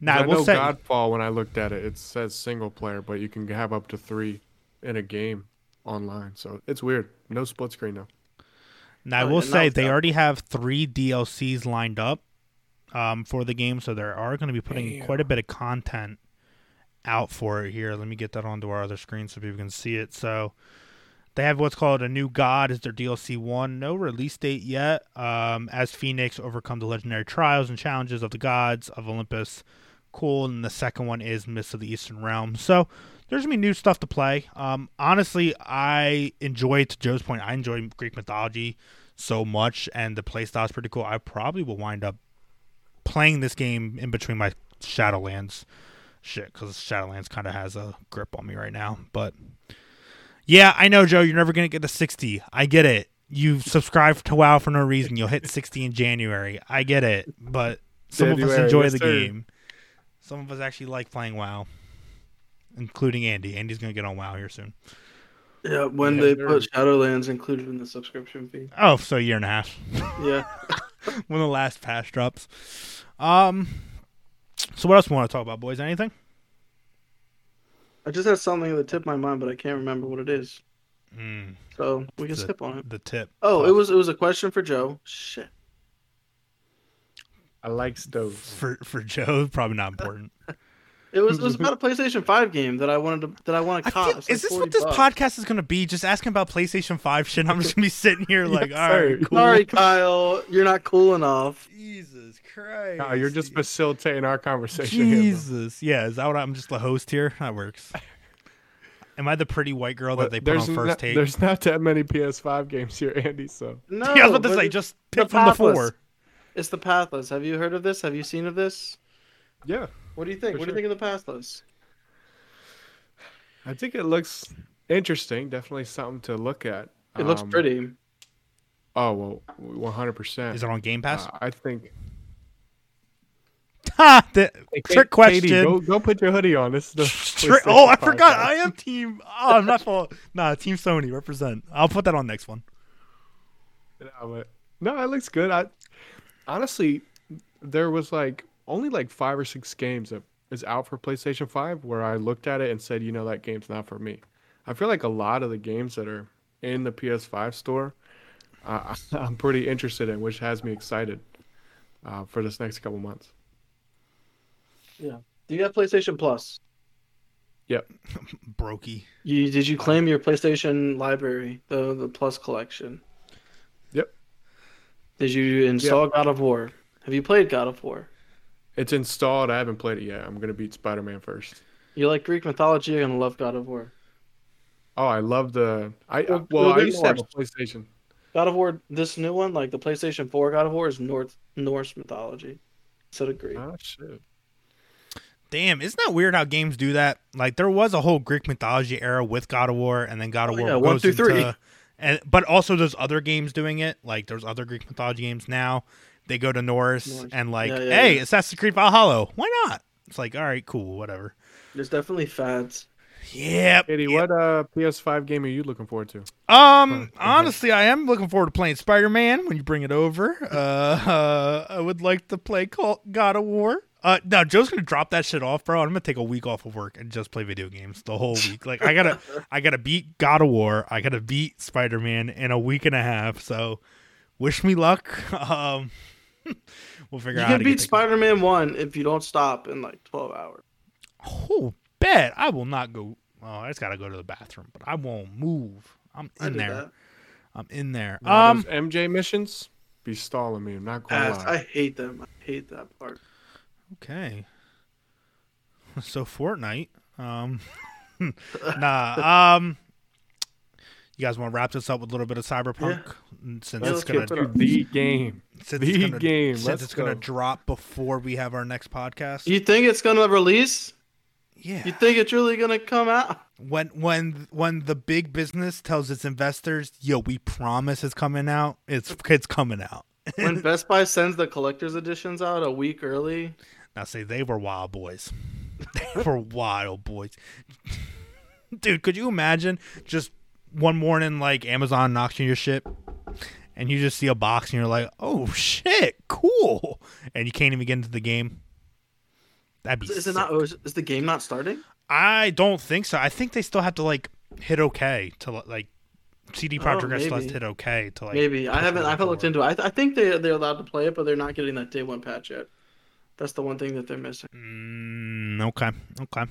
Now I I will know say, Godfall when I looked at it, it says single player, but you can have up to three in a game online. So it's weird. No split screen though. now I Oh, will yeah, say they out. already have three DLCs lined up um, for the game, so they are going to be putting quite a bit of content out for it here. Let me get that onto our other screen so people can see it. So they have what's called a new god as their DLC one. No release date yet. Um, as Fenyx overcome the legendary trials and challenges of the gods of Olympus. Cool. And the second one is Mists of the Eastern Realm. So there's gonna be new stuff to play. Um, honestly, I enjoy to Joe's point. I enjoy Greek mythology so much, and the playstyle is pretty cool. I probably will wind up playing this game in between my Shadowlands shit because Shadowlands kind of has a grip on me right now. But yeah, I know, Joe. You're never gonna get to 60. I get it. You subscribe to WoW for no reason. You'll hit 60 in January. I get it. But some of us enjoy yes, the sir. game. Some of us actually like playing WoW, including Andy. Andy's gonna get on WoW here soon. Yeah, when Yeah, they put Shadowlands included in the subscription fee. Oh, so a year and a half. Yeah. when the last patch drops. Um. So what else we want to talk about, boys? Anything? I just had something that tipped my mind, but I can't remember what it is. Mm, So we can The- skip on it. the tip. Oh, it was it was a question for Joe. Shit. I like stoves. for for Joe. Probably not important. It was it was about a PlayStation Five game that I wanted to that I want to cop. feel, It's like is this what this bucks. podcast is going to be? Just asking about PlayStation Five shit. I'm just going to be sitting here like, Yes, all right, sir. cool. Sorry, Kyle, you're not cool enough. Jesus Christ. No, you're just facilitating our conversation. here. Jesus. Yeah, is that what I'm just the host here? That works. Am I the pretty white girl that they put on first not, take? There's not that many PS5 games here, Andy. So No, yeah, I was about to say, it- just the pick from the four. It's the Pathless. Have you heard of this? Have you seen of this? Yeah, What do you think? For what do you think of the Pathless? I think it looks interesting. Definitely something to look at. It looks Um, pretty. Oh well, 100. percent Is it on Game Pass? I think. ha! The Hey, trick Katie, question. go, go put your hoodie on. This is the. Tri- oh, I forgot. I am team. Oh, I'm not full. Nah, Team Sony represent. I'll put that on next one. No, but, no, it looks good. I honestly, there was like only like five or six games that is out for PlayStation Five where I looked at it and said, you know, that game's not for me. I feel like a lot of the games that are in the PS5 store, uh, I'm pretty interested in, which has me excited uh, for this next couple months. Yeah. Do you have PlayStation Plus? Yep. Brokey. You did you claim your PlayStation library, the the Plus collection? Yep. Did you install God of War? Have you played God of War? It's installed. I haven't played it yet. I'm gonna beat Spider-Man first. You like Greek mythology? You're gonna love God of War. Oh, I love the. I Well, well, well, I get used to have a PlayStation. God of War, this new one, like the PlayStation 4 God of War, is North Norse mythology instead of Greek. Oh shit. Damn, isn't that weird how games do that? Like there was a whole Greek mythology era with God of War, and then God of Oh, War yeah, goes one through three. into, and but also there's other games doing it. Like there's other Greek mythology games now. They go to Norse, Norse. and like, Yeah, yeah, hey, yeah. Assassin's Creed Valhalla, why not? It's like, all right, cool, whatever. There's definitely fads. Yep. Katie, yep. what uh, PS5 game are you looking forward to? Um, honestly, I am looking forward to playing Spider Man when you bring it over. Uh, uh, I would like to play Call- God of War. Uh, no, Joe's gonna drop that shit off, bro. I'm gonna take a week off of work and just play video games the whole week. Like, I gotta, I gotta beat God of War. I gotta beat Spider Man in a week and a half. So, wish me luck. Um, we'll figure You out. how can to beat Spider Man 1 if you don't stop in like 12 hours. Oh, bet I will not go. Oh, I just gotta go to the bathroom, but I won't move. I'm in there. that. I'm in there. Now, Um. MJ missions be stalling me. I'm not gonna lie. I hate them. I hate that part. Okay. So Fortnite. Um Nah, um you guys want to wrap this up with a little bit of cyberpunk since Yeah, it's let's gonna it the game. since the it's gonna, game. since Let's it's gonna drop before we have our next podcast. You think it's gonna release? yeah. You think it's really gonna come out? when when when the big business tells its investors, "Yo, we promise it's coming out," it's it's coming out. When Best Buy sends the collector's editions out a week early, Now, say they were wild boys. They were wild boys. Dude, could you imagine just one morning, like Amazon knocks you your shit, and you just see a box and you're like, "Oh shit, cool!" And you can't even get into the game. That'd be. Is, is it not? Is, is the game not starting? I don't think so. I think they still have to like hit OK to like CD Projekt Oh, Red still has to hit OK to like. Maybe I haven't. I haven't looked into it. I, th- I think they they're allowed to play it, but they're not getting that day one patch yet. That's the one thing that they're missing. Mm, okay. Okay.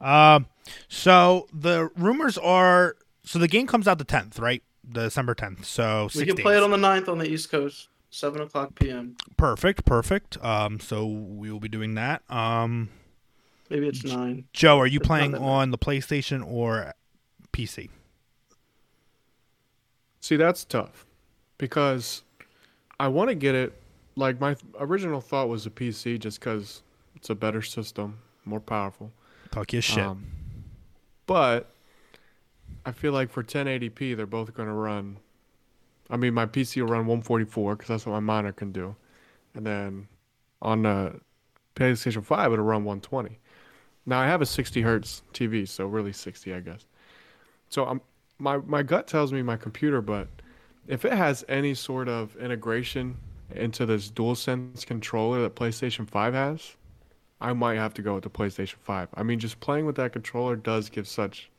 Um. So the rumors are. So the game comes out the tenth, right? December tenth. So We six can play it on the 9th on the East Coast, seven o'clock p.m. Perfect. Perfect. Um. So we will be doing that. Um. Maybe it's nine. Joe, are you It's playing that bad. on the PlayStation or PC? See, that's tough because I want to get it. Like my original thought was a PC, just because it's a better system, more powerful. Talk your shit. Um, but I feel like for 1080p, they're both going to run. I mean, my PC will run 144 because that's what my monitor can do, and then on the PlayStation 5, it'll run 120. Now I have a 60 hertz TV, so really 60, I guess. So I'm my my gut tells me my computer, but if it has any sort of integration into this DualSense controller that PlayStation 5 has, I might have to go with the PlayStation 5. I mean, just playing with that controller does give such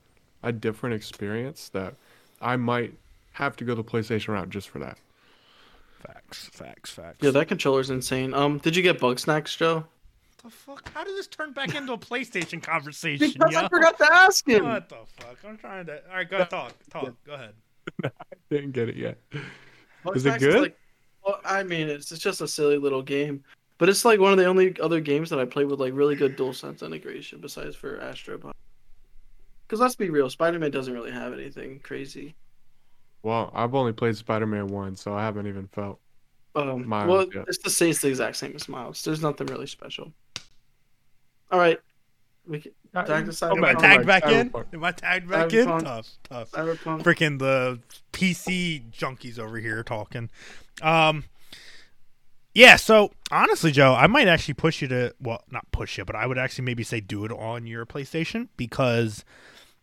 a different experience that I might have to go the PlayStation route just for that. facts. Facts. Facts. Yeah, that controller's insane. Um, did you get Bugsnax, Joe? the fuck? How did this turn back into a PlayStation conversation? Because yo? I forgot to ask him. What the fuck? I'm trying to. All right, go talk. Talk. Go ahead. I didn't get it yet. Bug Is it Snacks good? like, well, I mean, it's it's just a silly little game, but it's like one of the only other games that I play with like really good DualSense integration besides for Astro Bot. Because let's be real, Spider-Man doesn't really have anything crazy. Well, I've only played Spider-Man 1, so I haven't even felt. Um, Miles, well, yeah. it's the same, it's the exact same as Miles. There's nothing really special. All right, we can, Tag the Come Am I Cyberpunk. tagged back in? Am I tagged back in? Tough. Tough. Cyberpunk. Freaking the PC junkies over here talking. Um. Yeah, so honestly, Joe, I might actually push you to well, not push you, but I would actually maybe say do it on your PlayStation because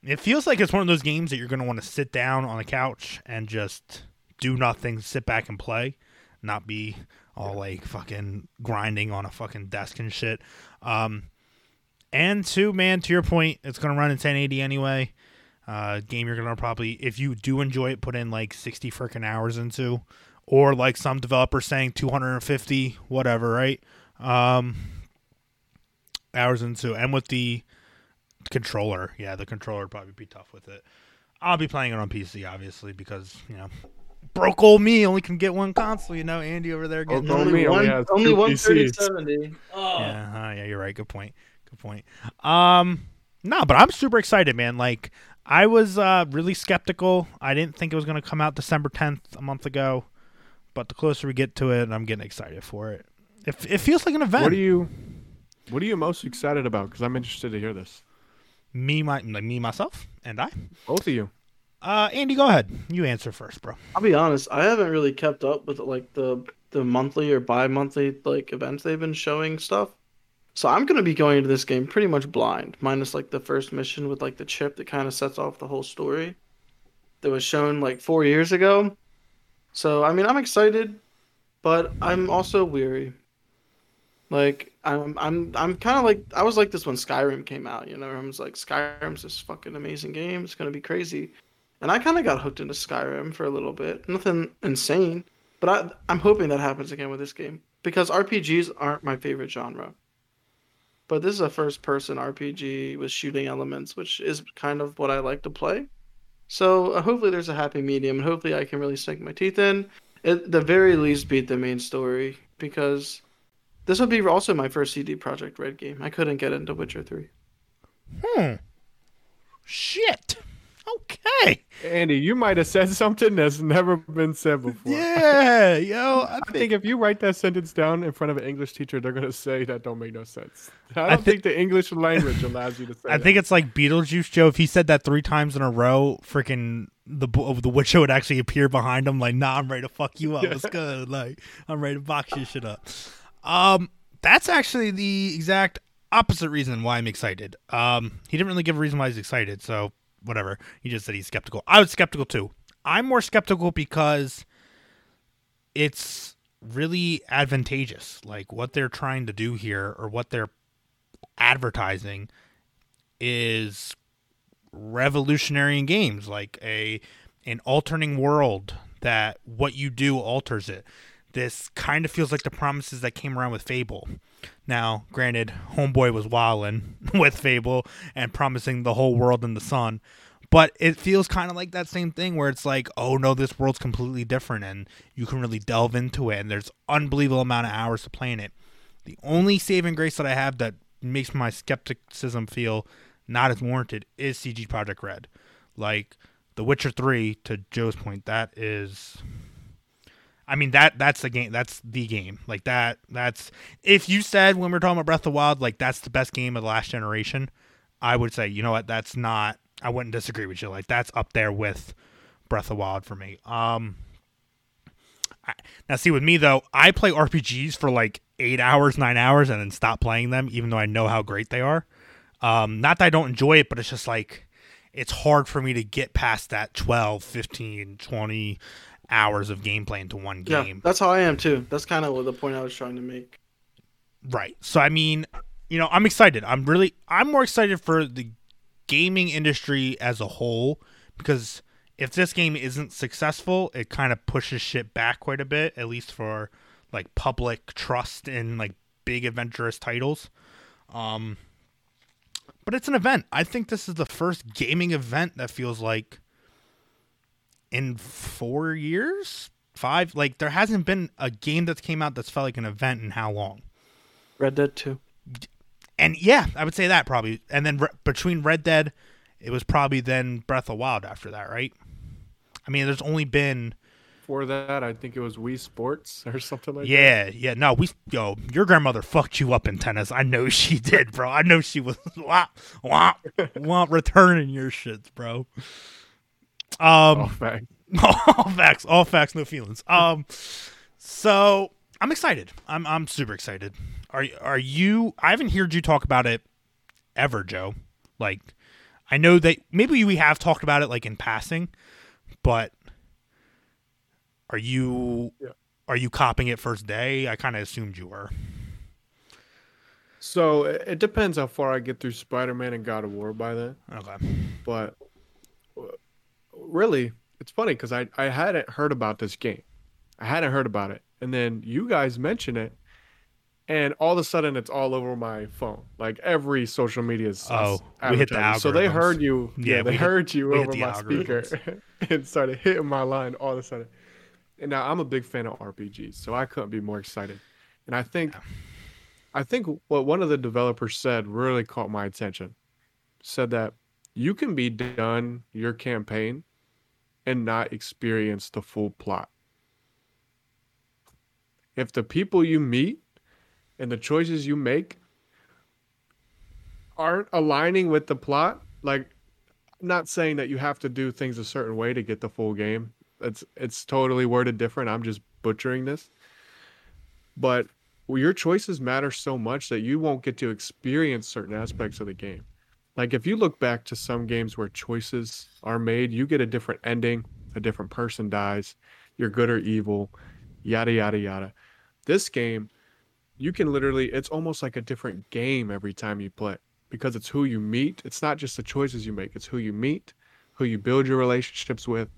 it feels like it's one of those games that you're going to want to sit down on a couch and just do nothing, sit back and play, not be all like fucking grinding on a fucking desk and shit. Um, and two, man, to your point, it's going to run in 1080 anyway. Uh, game you're going to probably, if you do enjoy it, put in like 60 freaking hours into, or like some developers saying 250, whatever, right? Um, hours into, and with the controller, yeah, the controller would probably be tough with it. I'll be playing it on PC, obviously, because you know, broke old me only can get one console. You know, Andy over there getting Broke only me only one, has only two one thirty PCs. seventy. Oh, Yeah, uh, yeah, you're right. Good point. Good point. Um, no, but I'm super excited, man. Like, I was uh, really skeptical. I didn't think it was going to come out December 10th a month ago, but the closer we get to it, I'm getting excited for it. It, it feels like an event. What are you What are you most excited about? Because I'm interested to hear this. Me, my, like, me, myself, and I. Both of you. Uh, Andy, go ahead. You answer first, bro. I'll be honest. I haven't really kept up with like the the monthly or bi-monthly like events they've been showing stuff. So I'm gonna be going into this game pretty much blind, minus like the first mission with like the chip that kind of sets off the whole story. That was shown like four years ago. So I mean, I'm excited, but I'm also weary. Like I'm, I'm, I'm kind of like I was like this when Skyrim came out. You know, I was like, Skyrim's this fucking amazing game. It's gonna be crazy. And I kind of got hooked into Skyrim for a little bit. Nothing insane, but I, I'm hoping that happens again with this game because RPGs aren't my favorite genre. But this is a first-person RPG with shooting elements, which is kind of what I like to play. So uh, hopefully there's a happy medium, and hopefully I can really sink my teeth in. At the very least, beat the main story because this would be also my first CD Projekt Red game. I couldn't get into Witcher Three. Hmm. Shit. Okay. Andy, you might have said something that's never been said before. Yeah, yo. I I think if you write that sentence down in front of an English teacher, they're gonna say that don't make no sense. I don't thi- think the English language allows you to say. I think it's like Beetlejuice Joe. If he said that three times in a row, freaking the bo- the Witcher would actually appear behind him. Like, nah, I'm ready to fuck you up. Let's. Like, I'm ready to box your shit up. Um, that's actually the exact opposite reason why I'm excited. Um, he didn't really give a reason why he's excited, so whatever. He just said he's skeptical. I was skeptical too. I'm more skeptical because it's really advantageous. Like what they're trying to do here or what they're advertising is revolutionary in games, like a an alternating world that what you do alters it. This kind of feels like the promises that came around with Fable. Now, granted, Homeboy was wildin' with Fable and promising the whole world and the sun, but it feels kind of like that same thing where it's like, oh no, this world's completely different and you can really delve into it and there's unbelievable amount of hours to play in it. The only saving grace that I have that makes my skepticism feel not as warranted is CD Projekt Red. Like The Witcher 3 to Joe's point, that is I mean that that's the game that's the game. Like that that's if you said when we are talking about Breath of the Wild like that's the best game of the last generation, I would say, you know what, that's not I wouldn't disagree with you. Like that's up there with Breath of the Wild for me. Um I, now see with me though, I play RPGs for like 8 hours, 9 hours and then stop playing them even though I know how great they are. Um not that I don't enjoy it, but it's just like it's hard for me to get past that 12, 15, 20 hours of gameplay into one game. Yeah, that's how I am too. That's kind of the point I was trying to make. Right. So I mean, you know, I'm excited. I'm really I'm more excited for the gaming industry as a whole because if this game isn't successful, it kind of pushes shit back quite a bit, at least for like public trust in like big adventurous titles. Um but it's an event. I think this is the first gaming event that feels like in four years, five. Like there hasn't been a game that's came out that's felt like an event in how long? Red Dead Two. And yeah, I would say that probably. And then re- between Red Dead, it was probably then Breath of Wild after that, right? I mean, there's only been. For that, I think it was Wii Sports or something like yeah, that. Yeah, yeah. No, we yo, your grandmother fucked you up in tennis. I know she did, bro. I know she was wah, wah, wah, returning your shits, bro. Um, all facts. all facts, all facts, no feelings. Um, so I'm excited. I'm I'm super excited. Are are you? I haven't heard you talk about it ever, Joe. Like, I know that maybe we have talked about it like in passing, but are you yeah. are you copying it first day? I kind of assumed you were. So it depends how far I get through Spider Man and God of War by then. Okay. But really, it's funny because I, I hadn't heard about this game. I hadn't heard about it. And then you guys mention it, and all of a sudden it's all over my phone. Like every social media is oh, we hit the. So they heard you. Yeah, yeah they heard you over my speaker and started hitting my line all of a sudden. And now I'm a big fan of RPGs, so I couldn't be more excited. And I think, I think what one of the developers said really caught my attention. Said that you can be done your campaign and not experience the full plot. If the people you meet and the choices you make aren't aligning with the plot, like I'm not saying that you have to do things a certain way to get the full game. It's it's totally worded different. I'm just butchering this. But your choices matter so much that you won't get to experience certain aspects of the game. Like if you look back to some games where choices are made, you get a different ending, a different person dies, you're good or evil, yada yada yada. This game, you can literally it's almost like a different game every time you play because it's who you meet. It's not just the choices you make, it's who you meet, who you build your relationships with,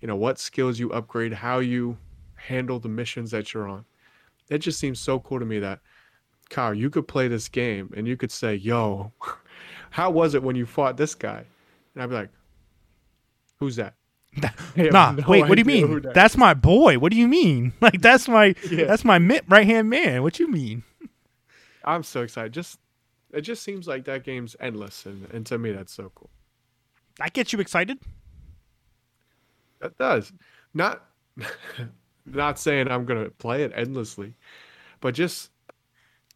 you know, what skills you upgrade, how you handle the missions that you're on. It just seems so cool to me that Kyle, you could play this game and you could say, "Yo, how was it when you fought this guy? And I'd be like, who's that? nah, no wait, what do you mean? That that's my boy. What do you mean? Like that's my yeah. that's my right hand man. What you mean? I'm so excited. Just it just seems like that game's endless and, and to me that's so cool. That gets you excited? That does. Not not saying I'm gonna play it endlessly, but just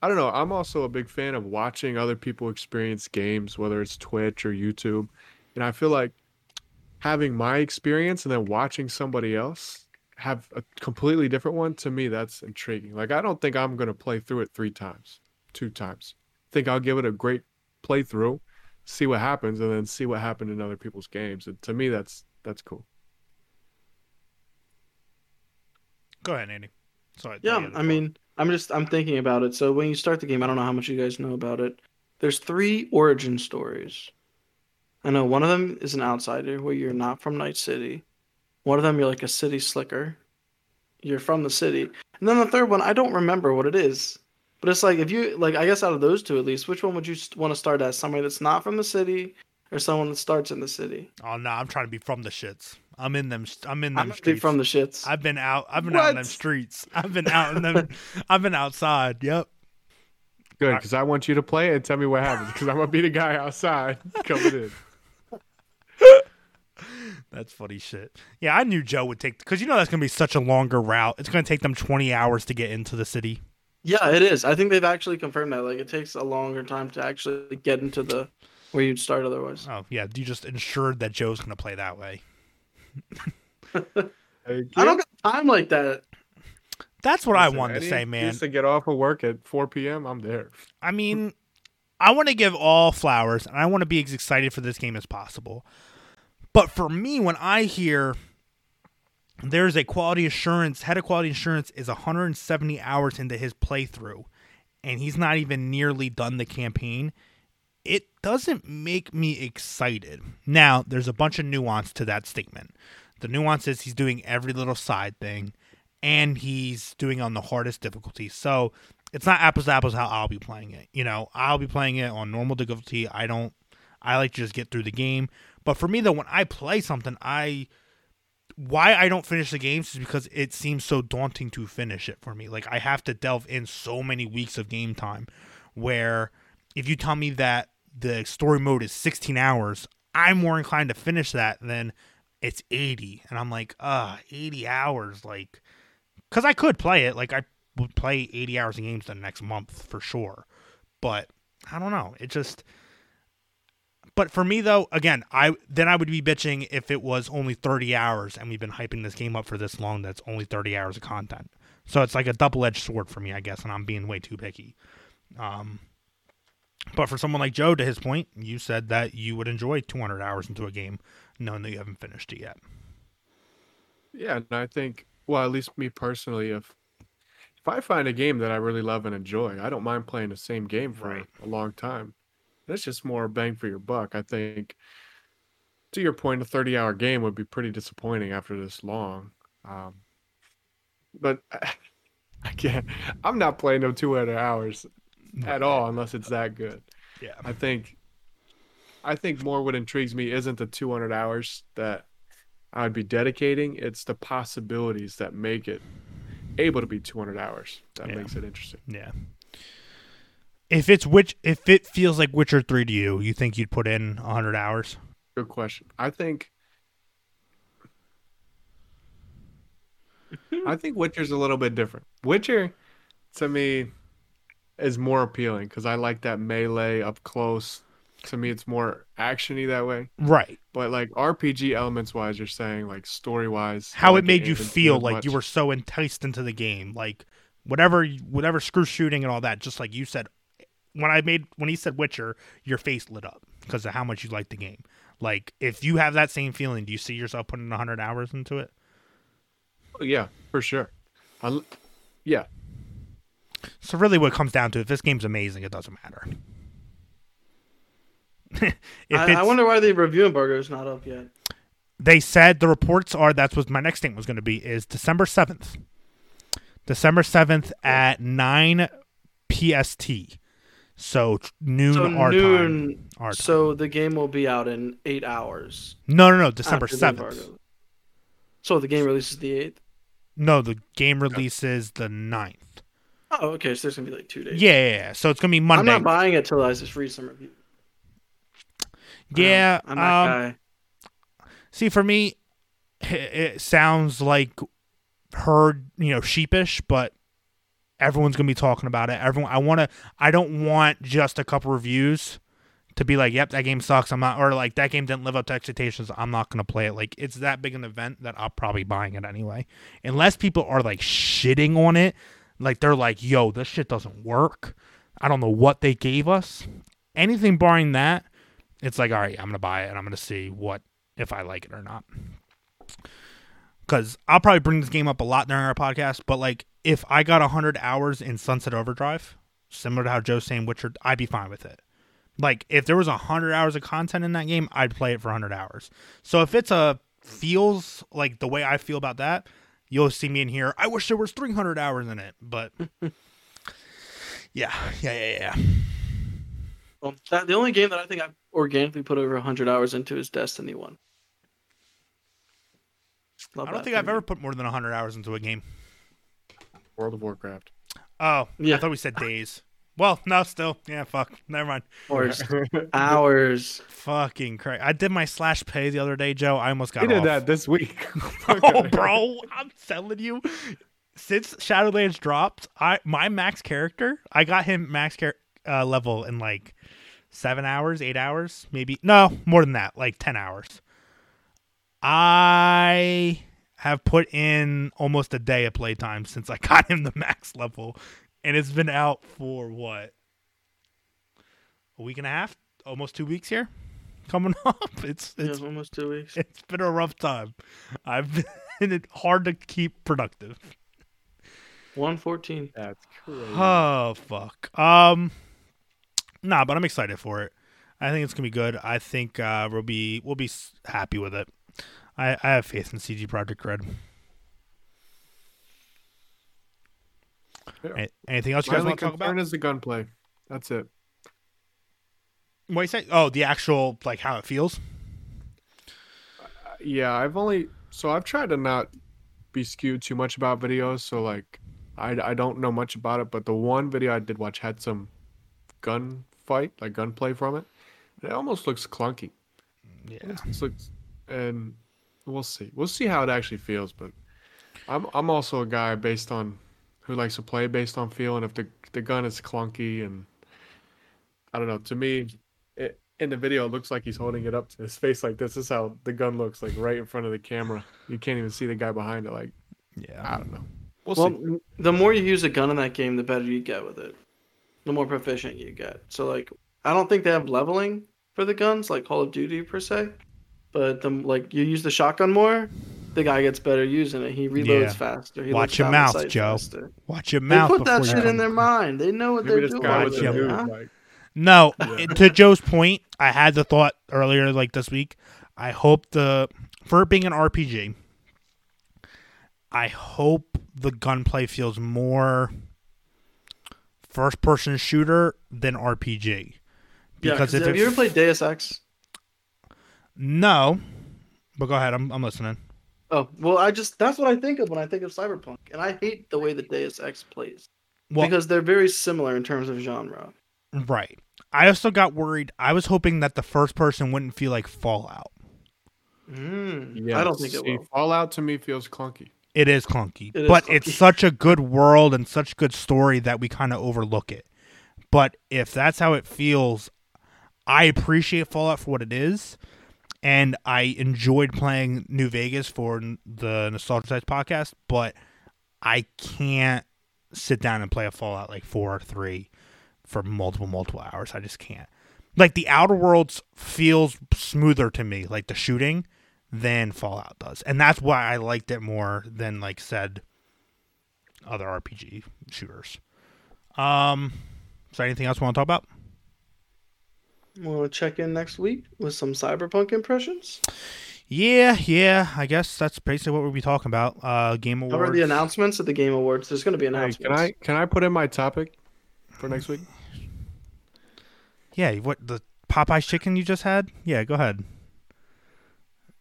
I don't know. I'm also a big fan of watching other people experience games, whether it's Twitch or YouTube. And I feel like having my experience and then watching somebody else have a completely different one, to me, that's intriguing. Like, I don't think I'm going to play through it three times, two times. I think I'll give it a great playthrough, see what happens, and then see what happened in other people's games. And to me, that's that's cool. Go ahead, Andy. Sorry. Yeah, I mean, I'm just I'm thinking about it. So when you start the game, I don't know how much you guys know about it. There's three origin stories. I know one of them is an outsider where you're not from Night City. One of them you're like a city slicker. You're from the city. And then the third one, I don't remember what it is. But it's like if you like I guess out of those two at least, which one would you want to start as? Somebody that's not from the city or someone that starts in the city? Oh no, I'm trying to be from the shits. I'm in them. I'm in them I'm streets. from the shits. I've been out. I've been out in them streets. I've been out in them. I've been outside. Yep. Good, because I want you to play it and tell me what happens. Because I'm gonna be the guy outside coming in. That's funny shit. Yeah, I knew Joe would take because you know that's gonna be such a longer route. It's gonna take them 20 hours to get into the city. Yeah, it is. I think they've actually confirmed that. Like, it takes a longer time to actually get into the where you'd start otherwise. Oh yeah, you just ensured that Joe's gonna play that way. Hey, I don't got time like that. That's what I wanted to say, man. excuse to get off of work at 4 p.m. I'm there. I mean, I want to give all flowers and I want to be as excited for this game as possible. But for me, when I hear there's a quality assurance, head of quality assurance is 170 hours into his playthrough and he's not even nearly done the campaign, it doesn't make me excited. Now, there's a bunch of nuance to that statement. The nuance is he's doing every little side thing and he's doing on the hardest difficulty. So it's not apples to apples how I'll be playing it. You know, I'll be playing it on normal difficulty. I don't I like to just get through the game. But for me though, when I play something, I why I don't finish the games is because it seems so daunting to finish it for me. Like I have to delve in so many weeks of game time where if you tell me that the story mode is 16 hours, I'm more inclined to finish that than it's 80 and I'm like, "Uh, 80 hours like cuz I could play it. Like I would play 80 hours of games the next month for sure. But I don't know. It just but for me though, again, I then I would be bitching if it was only 30 hours and we've been hyping this game up for this long that's only 30 hours of content. So it's like a double-edged sword for me, I guess, and I'm being way too picky. Um but for someone like Joe to his point, you said that you would enjoy 200 hours into a game knowing that you haven't finished it yet. Yeah, and I think, well, at least me personally, if if I find a game that I really love and enjoy, I don't mind playing the same game for Right. a long time. That's just more bang for your buck. I think, to your point, a 30 hour game would be pretty disappointing after this long. Um, but I can't, I'm not playing them 200 hours at all unless it's that good. Yeah. I think I think more what intrigues me isn't the 200 hours that I'd be dedicating, it's the possibilities that make it able to be 200 hours. That Yeah. makes it interesting. Yeah. If it's which if it feels like Witcher 3 to you, you think you'd put in 100 hours? Good question. I think I think Witcher's a little bit different. Witcher to me is more appealing cuz I like that melee up close. To me it's more actiony that way. Right. But like RPG elements wise, you're saying like story wise, How it made you feel like you were so enticed into the game, like whatever whatever screw shooting and all that, just like you said when I made when he said Witcher, your face lit up because of how much you liked the game. Like if you have that same feeling, do you see yourself putting 100 hours into it? Oh, yeah, for sure. I yeah, So really what it comes down to if this game's amazing, it doesn't matter. I, I wonder why the review embargo is not up yet. they said the reports are that's what my next thing was going to be is December 7th. December 7th at 9 PST. So noon So our time. noon. Our time. So the game will be out in eight hours. No, no, no, December 7th. So the game releases the eighth. No, the game releases the 9th. Oh, okay. So there's gonna be like two days. Yeah, yeah, yeah. So it's to be Monday. I'm not buying it till I just read some review. yeah. I'm that um, guy. See, for me, it sounds like herd, you know, sheepish, but everyone's gonna be talking about it. Everyone, I want to. I don't want just a couple reviews to be like, "Yep, that game sucks." I'm not, or like that game didn't live up to expectations. I'm not gonna play it. Like it's that big an event that I'll probably buying it anyway, unless people are like shitting on it. Like they're like, "Yo, this shit doesn't work." I don't know what they gave us. Anything barring that, it's like, all right, I'm gonna buy it and I'm gonna see what if I like it or not. because I'll probably bring this game up a lot during our podcast. But like, if I got hundred hours in Sunset Overdrive, similar to how Joe's saying Witcher, I'd be fine with it. Like, if there was hundred hours of content in that game, I'd play it for hundred hours. So if it's a feels like the way I feel about that, you'll see me in here. I wish there was three hundred hours in it, but yeah, yeah, yeah, yeah. Well, that, the only game that I think I've organically put over 100 hours into is Destiny 1. Love I don't think I've ever put more than hundred hours into a game. World of Warcraft. Oh, Yeah. I thought we said days. Well, no, still, yeah, fuck, never mind. Hours. hours. Fucking crazy. I did my slash pay the other day, Joe. I almost got He did off. that this week. oh, bro, I'm telling you. Since Shadowlands dropped, I my max character, I got him max char- uh, level in like seven hours, eight hours, maybe. No, more than that, like ten hours. I have put in almost a day of playtime since I got him the max level, and it's been out for what a week and a half, almost two weeks here, coming up. It's Yeah, it's almost two weeks. it's been a rough time. I've been it hard to keep productive. 114. That's crazy. Oh fuck. Um, nah, but I'm excited for it. I think it's gonna be good. I think uh, we'll be we'll be happy with it. I, I have faith in CD Projekt Red. Yeah. Anything else you guys want to talk about? is the gunplay. That's it. What you say? Oh, the actual like how it feels. Uh, yeah, I've only so I've tried to not be skewed too much about videos. So like, I I don't know much about it, but the one video I did watch had some gun fight, like gunplay from it. It almost looks clunky. Yeah. It looks, and we'll see. We'll see how it actually feels. But I'm I'm also a guy based on who likes to play based on feel, and if the the gun is clunky and I don't know, to me, it, in the video it looks like he's holding it up to his face like this. This is how the gun looks like right in front of the camera. You can't even see the guy behind it. Like Yeah. I don't know. We'll, Well, see. the more you use a gun in that game, the better you get with it. The more proficient you get. So, like, I don't think they have leveling for the guns, like Call of Duty per se. But the like you use the shotgun more, the guy gets better using it. He reloads Yeah. faster. He Watch looks your down the mouth, Joe. faster. Watch your mouth. They put that shit in their mind. They know what Maybe they're doing. Watch your noob. huh? Like, No, Yeah. to Joe's point, I had the thought earlier, like this week. I hope the for it being an RPG, I hope the gunplay feels more first person shooter than RPG. Yeah, if have it you ever played Deus Ex? no, but go ahead, I'm I'm listening. Oh well, I just that's what I think of when I think of Cyberpunk, and I hate the way that Deus Ex plays Well, because they're very similar in terms of genre. right. I also got worried. I was hoping that the first person wouldn't feel like Fallout. Mm, yeah, I don't think it will. Fallout to me feels clunky. It is clunky, It is but clunky. it's such a good world and such good story that we kind of overlook it. But if that's how it feels, I appreciate Fallout for what it is, and I enjoyed playing New Vegas for the Nostalgia Sites podcast. But I can't sit down and play a Fallout like four or three for multiple multiple hours. I just can't. Like the Outer Worlds feels smoother to me, like the shooting, than Fallout does, and that's why I liked it more than like said other RPG shooters. Um, is there anything else we want to talk about? We'll check in next week with some Cyberpunk impressions. Yeah, yeah. I guess that's basically what we'll be talking about. Uh, Game Cover Awards. the announcements at the Game Awards. There's going to be Hey, announcements. can I can I put in my topic for next week? Yeah, what the Popeyes chicken you just had? Yeah, go ahead.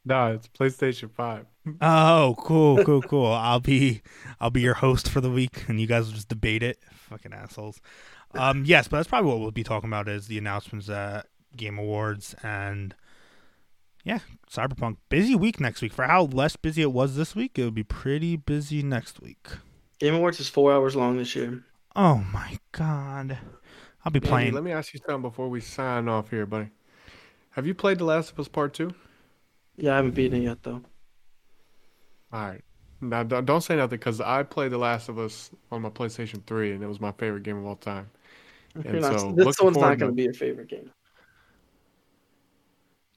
No, it's PlayStation Five. Oh, cool, cool, cool. I'll be I'll be your host for the week, and you guys will just debate it. Fucking assholes. Um, yes, but that's probably what we'll be talking about is the announcements at Game Awards and yeah, Cyberpunk. Busy week next week. For how less busy it was this week, it would be pretty busy next week. Game Awards is four hours long this year. Oh my god, I'll be Andy, playing. let me ask you something before we sign off here, buddy. Have you played The Last of Us Part Two? Yeah, I haven't beaten it yet though. All right. Now don't don't say nothing because I played The Last of Us on my PlayStation Three, and it was my favorite game of all time. You're not- so, this one's not going to- be your favorite game.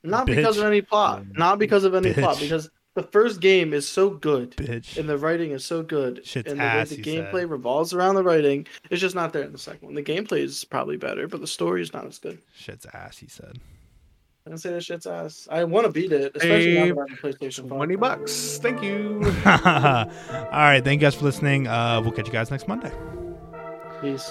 Not because of any plot. Not because of any plot. Because the first game is so good, Bitch. and the writing is so good, Shit's and the ass, way the gameplay said. revolves around the writing. It's just not there in the second one. The gameplay is probably better, but the story is not as good. Shit's ass, he said. I didn't say that shit's ass. I want to beat it, especially Hey, on PlayStation 5. Twenty bucks. Thank you. All right. Thank you guys for listening. Uh, we'll catch you guys next Monday. Peace.